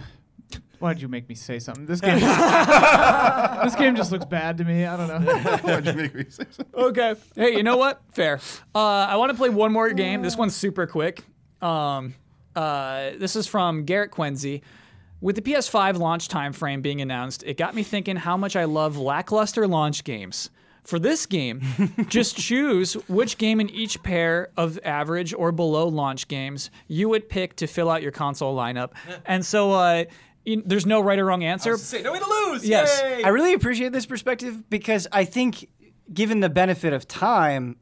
why'd you make me say something? This game, [laughs] this game just looks bad to me. I don't know. [laughs] Why'd you make me say something? Okay. Hey, you know what? Fair. Uh, I want to play one more game. This one's super quick. Um, uh, this is from Garrett Quenzi. With the PS5 launch timeframe being announced, it got me thinking how much I love lackluster launch games. For this game, [laughs] just choose which game in each pair of average or below launch games you would pick to fill out your console lineup. And so uh, in- there's no right or wrong answer. Say no way to lose. Yes. I really appreciate this perspective because I think, given the benefit of time,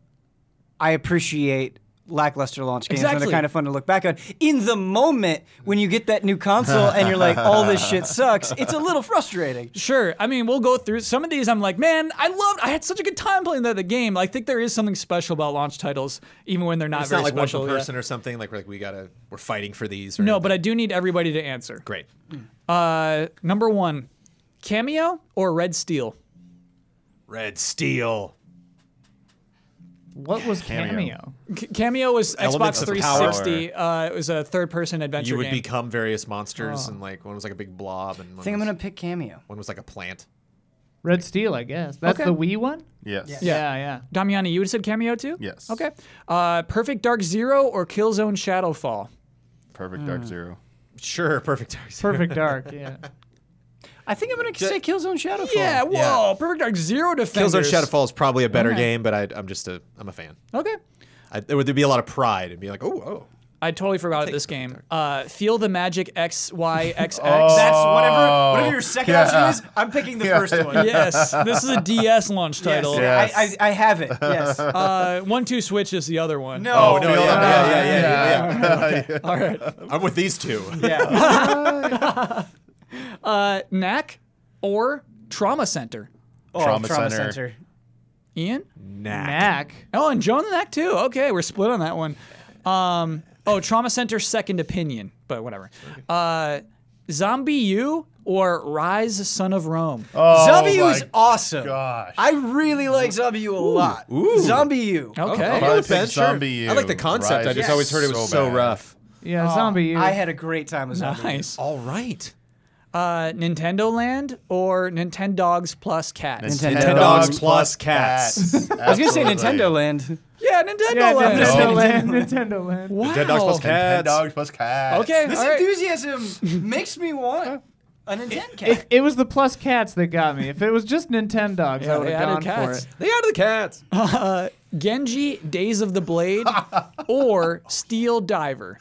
I appreciate lackluster launch games when Exactly. they're kind of fun to look back on. In the moment when you get that new console and you're like, all this shit sucks, it's a little frustrating. Sure. I mean, we'll go through some of these. I'm like, man, I loved. I had such a good time playing the, the game. I think there is something special about launch titles, even when they're not It's very not like one special. per yeah. person or something. Like we're like we gotta we're fighting for these. Or No, anything. but I do need everybody to answer. great. Uh, number one, Kameo or Red Steel? Red Steel. What was Kameo. Kameo? C- Kameo was Elements Xbox of 360. Uh, it was a third-person adventure You would game. become various monsters, and like one was like a big blob, and I one think I'm was, going to pick Kameo. one was like a plant. Red Steel, I guess. That's Okay. the Wii one. Yes. Yeah. Yeah, yeah. Damiani, you would have said Kameo too? Yes. Okay. Uh, Perfect Dark Zero or Killzone Shadowfall? Perfect Dark Zero. Sure, perfect. Dark. Perfect Dark. [laughs] Yeah. I think I'm going to say Killzone Shadowfall. Yeah. Whoa. Yeah. Perfect Dark Zero Defenders. Killzone Shadowfall is probably a better Alright. game, but I, I'm just a I'm a fan. Okay. I, there would be a lot of pride and be like, oh, oh. I totally forgot this game. Uh, Feel the Magic X Y X X. [laughs] Oh. That's whatever, whatever your second yeah. option is, I'm picking the [laughs] Yeah. first one. Yes, this is a DS launch title. Yes. I, I, I have it. Yes. [laughs] Uh, one two switch is the other one. No. Oh, no, Feel yeah, that. yeah, yeah, yeah, All right. I'm with these two. Yeah. [laughs] Uh, Knack or Trauma Center. Oh, Trauma Trauma Center. Center. Ian? Knack. Knack. Oh, and Joan the Knack too. Okay, we're split on that one. Um, oh, Trauma Center Second Opinion, but whatever. Uh, ZombiU or Ryse Son of Rome. Oh, ZombiU my is awesome. Gosh. I really like ZombiU a lot. ZombiU. Okay. I'll Probably go Ben, pick sure. ZombiU. I like the concept. I Ryse just is always heard it was so, bad. rough. Yeah, Oh, ZombiU. I had a great time with ZombiU. Nice. All right. Uh, Nintendo Land or Nintendogs plus cats. Nintendo Nintendo Dogs Dogs plus cats. [laughs] I was gonna say Nintendo Land. Yeah, Nintendo yeah, Land. Nintendo No. Land. Nintendo Land. Wow. Nintendogs plus cats. Dogs plus cats. Okay, This all right. enthusiasm makes me want a Nintendo cat. It, it was the plus cats that got me. If it was just Nintendogs, Yeah, I would have added gone for cats. it. They added the cats. [laughs] Uh, Genji Days of the Blade [laughs] or Steel Diver.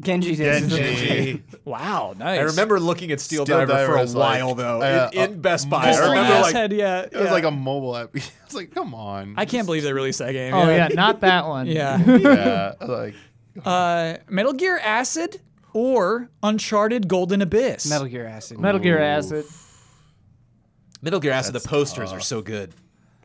Genji Days. Genji. Wow, nice. I remember looking at Steel, Steel Diver, Diver for a is like, while though uh, in, in Best Buy. Full I Full remember like head, yeah. It was like a mobile app. [laughs] It's like, come on. I can't believe they released that game. Oh yeah, not that [laughs] one. Yeah. Yeah. Like, uh, Metal Gear Acid or Uncharted Golden Abyss. Metal Gear Acid. Metal Gear Acid. Metal Gear Acid. The That's posters are so good.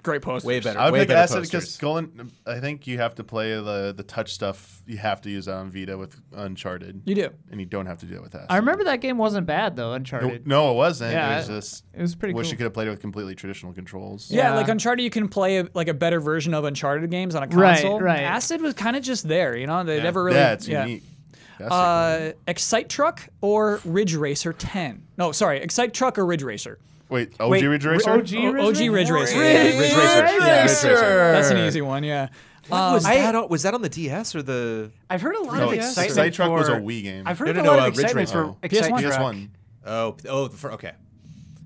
Great poster. Way better. I would way pick better Acid because posters. Golden. I think you have to play the the touch stuff. You have to use that on Vita with Uncharted, You do. and you don't have to do it with Acid. I remember that game wasn't bad though. No, Uncharted. no, it wasn't. Yeah, it was just. It was pretty wish cool. you could have played it with completely traditional controls. Yeah, Yeah. like Uncharted, you can play a, like a better version of Uncharted games on a console. right. right. Acid was kind of just there, you know. They never really. yeah, it's yeah. unique. That's Uh, Excite Truck or Ridge Racer 10? No, sorry, Excite Truck or Ridge Racer. Wait, OG Wait, Ridge Racer. OG O- Ridge OG Ridge Racer. Yeah, Ridge Racer. Yeah, Ridge Racer. That's an easy one, yeah. Um, was I- that? On, was that on the DS or the? I've heard a lot No, of Excite excitement Truck for. was a Wii game. I've heard No, a lot no, of uh, Ridge excitement Racer. for Oh. Excite PS1? Truck. PS1. Oh, oh, the fir- okay.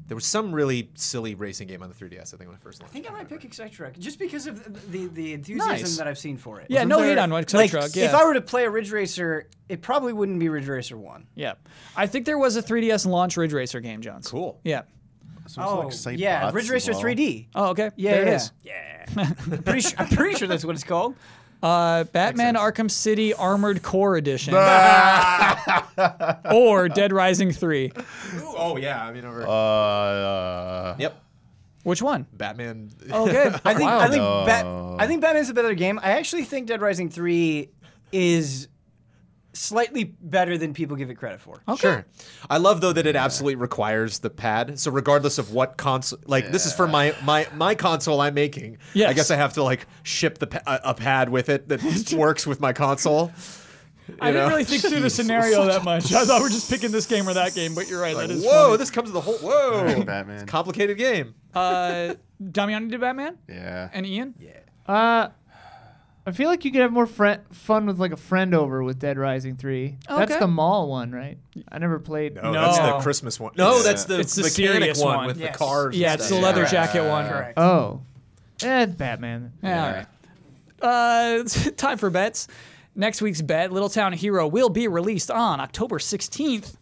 There was some really silly racing game on the 3DS. I think when I first I think I might pick Excite Truck just because of the the enthusiasm Nice. that I've seen for it. Yeah, Wasn't no there- hate on Excite like, Truck, yeah. If I were to play a Ridge Racer, it probably wouldn't be Ridge Racer One. yeah. I think there was a 3DS launch Ridge Racer game, Jones. Cool. Yeah. Some sort of Oh, Excite yeah, Bots Ridge Racer well. 3D. Oh, okay. Yeah, there it yeah. is. I'm pretty, sure, I'm pretty sure that's what it's called. [laughs] Uh, Batman Arkham City Armored Core Edition [laughs] or Dead Rising 3. Ooh, oh yeah, I mean over. Uh, uh, yep. Which one? Batman. Okay. [laughs] I think Wow. I think No. Bat, I think Batman's a better game. I actually think Dead Rising 3 is slightly better than people give it credit for. Okay. Sure. I love though that it absolutely requires the pad. So regardless of what console, like this is for my my my console I'm making. Yes. I guess I have to like ship the pa- a, a pad with it that [laughs] [laughs] works with my console. I didn't know? really think through the [laughs] scenario that much. I thought we are just picking this game or that game, but you're right. Like, that is whoa, funny. this comes to the whole. Whoa, Batman. complicated game. Uh, Damiani did Batman Yeah. and Ian. Yeah. Uh, I feel like you could have more fri fun with like a friend over with Dead Rising 3. That's Okay. the mall one, right? I never played. No, No. that's the Christmas one. No, It's- that's the it's the mechanic serious one, one. with Yes. the cars. Yeah, and it's the stuff. leather jacket one. Correct. Oh. Eh, Batman. Yeah, all right. Uh, [laughs] time for bets. Next week's bet, Little Town Hero, will be released on October 16th.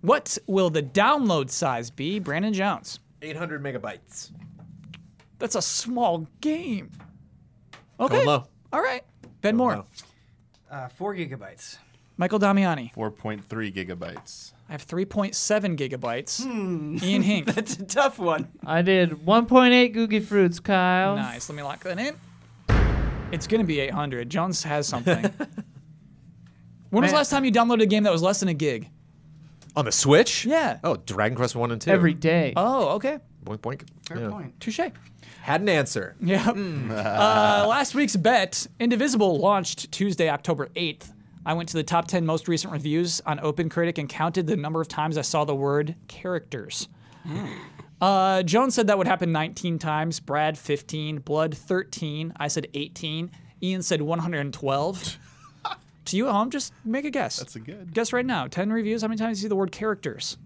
What will the download size be, Brandon Jones? 800 megabytes. That's a small game. Okay. Going low. All right. Ben Moore. Uh, four gigabytes. Michael Damiani. 4.3 gigabytes. I have 3.7 gigabytes. Ian Hinck. [laughs] That's a tough one. I did 1.8 Googie Fruits, Kyle. nice. Let me lock that in. It's going to be 800. Jones has something. [laughs] when was the last time you downloaded a game that was less than a gig? On the Switch? Yeah. Oh, Dragon Quest 1 and 2. Every day. Oh, okay. Boink, boink. Fair Yeah. point. Touche. Had an answer. Yeah. [laughs] uh, last week's bet, Indivisible launched Tuesday, October 8th. I went to the top 10 most recent reviews on OpenCritic and counted the number of times I saw the word characters. Uh, Jones said that would happen 19 times. Brad, 15. Blood, 13. I said 18. Ian said 112. [laughs] to you at home, just make a guess. That's a good. guess right now. 10 reviews. How many times do you see the word characters?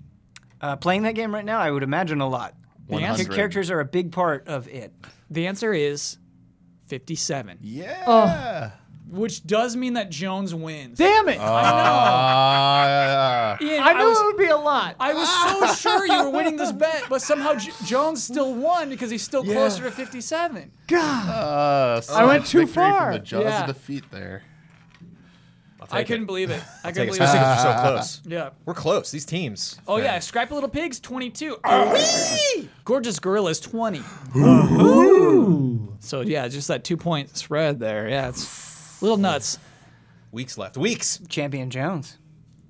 Uh, playing that game right now, I would imagine a lot. The answer, Characters are a big part of it. the answer is 57, Yeah. which does mean that Jones wins. Damn it! Ah, Ian, I knew was- it would be a lot. I was so [laughs] sure you were winning this bet, but somehow J- Jones still won because he's still closer to 57. uh, I went such too victory far. From the jaws Yeah. of defeat there. I'll I couldn't it. believe it. [laughs] I couldn't it, believe especially it. because [laughs] we're so [laughs] close. Yeah. We're close. These teams. Oh yeah, Scrappy Little Pigs 22. Gorgeous Gorillas 20. So yeah, just that two point spread there. Yeah, it's a little nuts. Weeks left. Weeks. Champion Jones.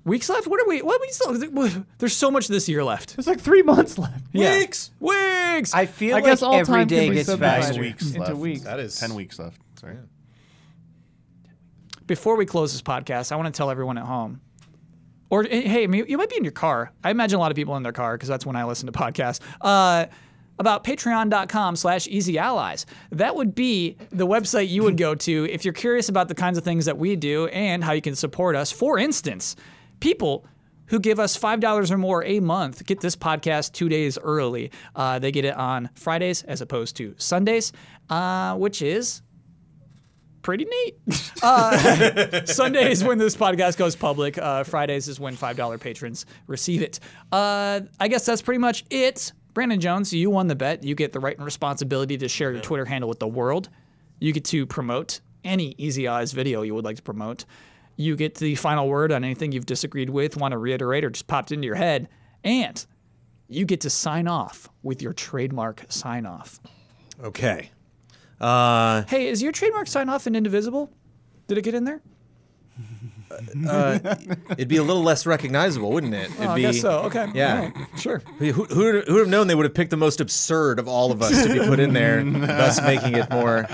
Weeks left. What are we? What are we still? There's so much this year left. There's like three months left. Yeah. Weeks. Weeks. I feel I like guess all every time day can be gets subdivided faster. weeks into left. weeks. That is 10 weeks left. Sorry. Before we close this podcast, I want to tell everyone at home. Or eh, hey, you might be in your car. I imagine a lot of people in their car because that's when I listen to podcasts. Uh, about patreon.com slash easy allies. That would be the website you would go to if you're curious about the kinds of things that we do and how you can support us. For instance, people who give us $5 or more a month get this podcast two days early. Uh, they get it on Fridays as opposed to Sundays, uh, which is pretty neat. Uh, [laughs] Sundays when this podcast goes public. Uh, Fridays is when five dollar patrons receive it. Uh, I guess that's pretty much it. Brandon Jones, you won the bet. You get the right and responsibility to share your Twitter handle with the world. You get to promote any Easy Allies video you would like to promote. You get the final word on anything you've disagreed with, want to reiterate, or just popped into your head, and you get to sign off with your trademark sign off. Okay. Uh, Hey, is your trademark sign off in Indivisible? Did it get in there? uh, it'd be a little less recognizable, wouldn't it? It'd Oh, I be, guess so. Okay. Yeah. All right. Sure. Who, who, who would have known they would have picked the most absurd of all of us to be put in there, [laughs] thus making it more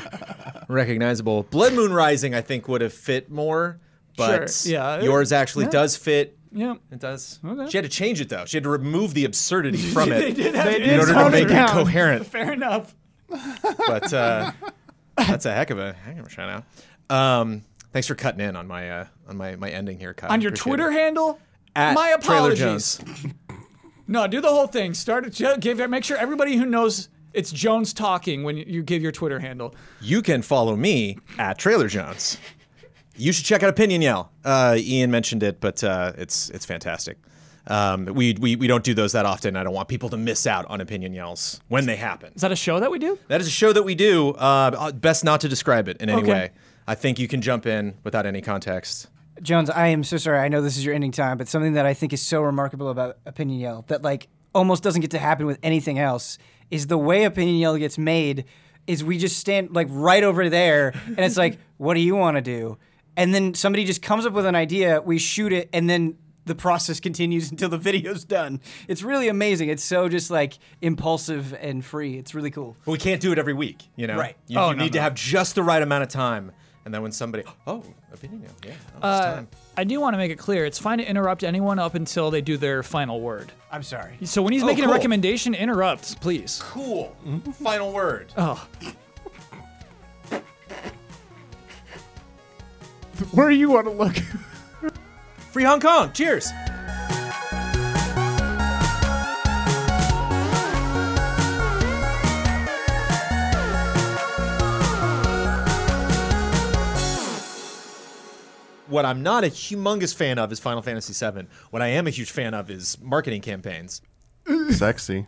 recognizable? Blood Moon Rising, I think, would have fit more, but Sure, yeah. yours actually Yeah. does fit. Yeah. It does. Okay. She had to change it though. She had to remove the absurdity [laughs] from They it did have They to- did in order to tone it make it coherent. Fair enough. But uh, that's a heck of a heck of a shout out. Um, thanks for cutting in on my uh, on my, my ending here, Kyle. On your Appreciate Twitter it. handle, At my apologies. no, do the whole thing. Start it. Give make sure everybody who knows it's Jones talking when you give your Twitter handle. You can follow me at Trailer Jones. You should check out Opinion Yell. Uh, Ian mentioned it, but uh, it's it's fantastic. Um, we, we we don't do those that often. I don't want people to miss out on Opinion Yells when they happen. Is that a show that we do? That is a show that we do. Uh, best not to describe it in any Okay. way. I think you can jump in without any context. Jones, I am so sorry. I know this is your ending time, but something that I think is so remarkable about Opinion Yell that like almost doesn't get to happen with anything else is the way Opinion Yell gets made is we just stand like right over there and it's like, [laughs] what do you want to do? And then somebody just comes up with an idea, we shoot it, and then the process continues [laughs] until the video's done. It's really amazing. It's so just like impulsive and free. It's really cool. But we can't do it every week, you know? Right. You, Oh, you no, need to have just the right amount of time And then when somebody, [gasps] oh, opinion nail, yeah, oh, Uh, time. I do want to make it clear it's fine to interrupt anyone up until they do their final word. I'm sorry. So when he's Oh, making a recommendation, interrupt, please. Cool. Final word. Oh, Where you want to look? [laughs] Free Hong Kong. Cheers. What I'm not a humongous fan of is Final Fantasy VII. What I am a huge fan of is marketing campaigns. Sexy.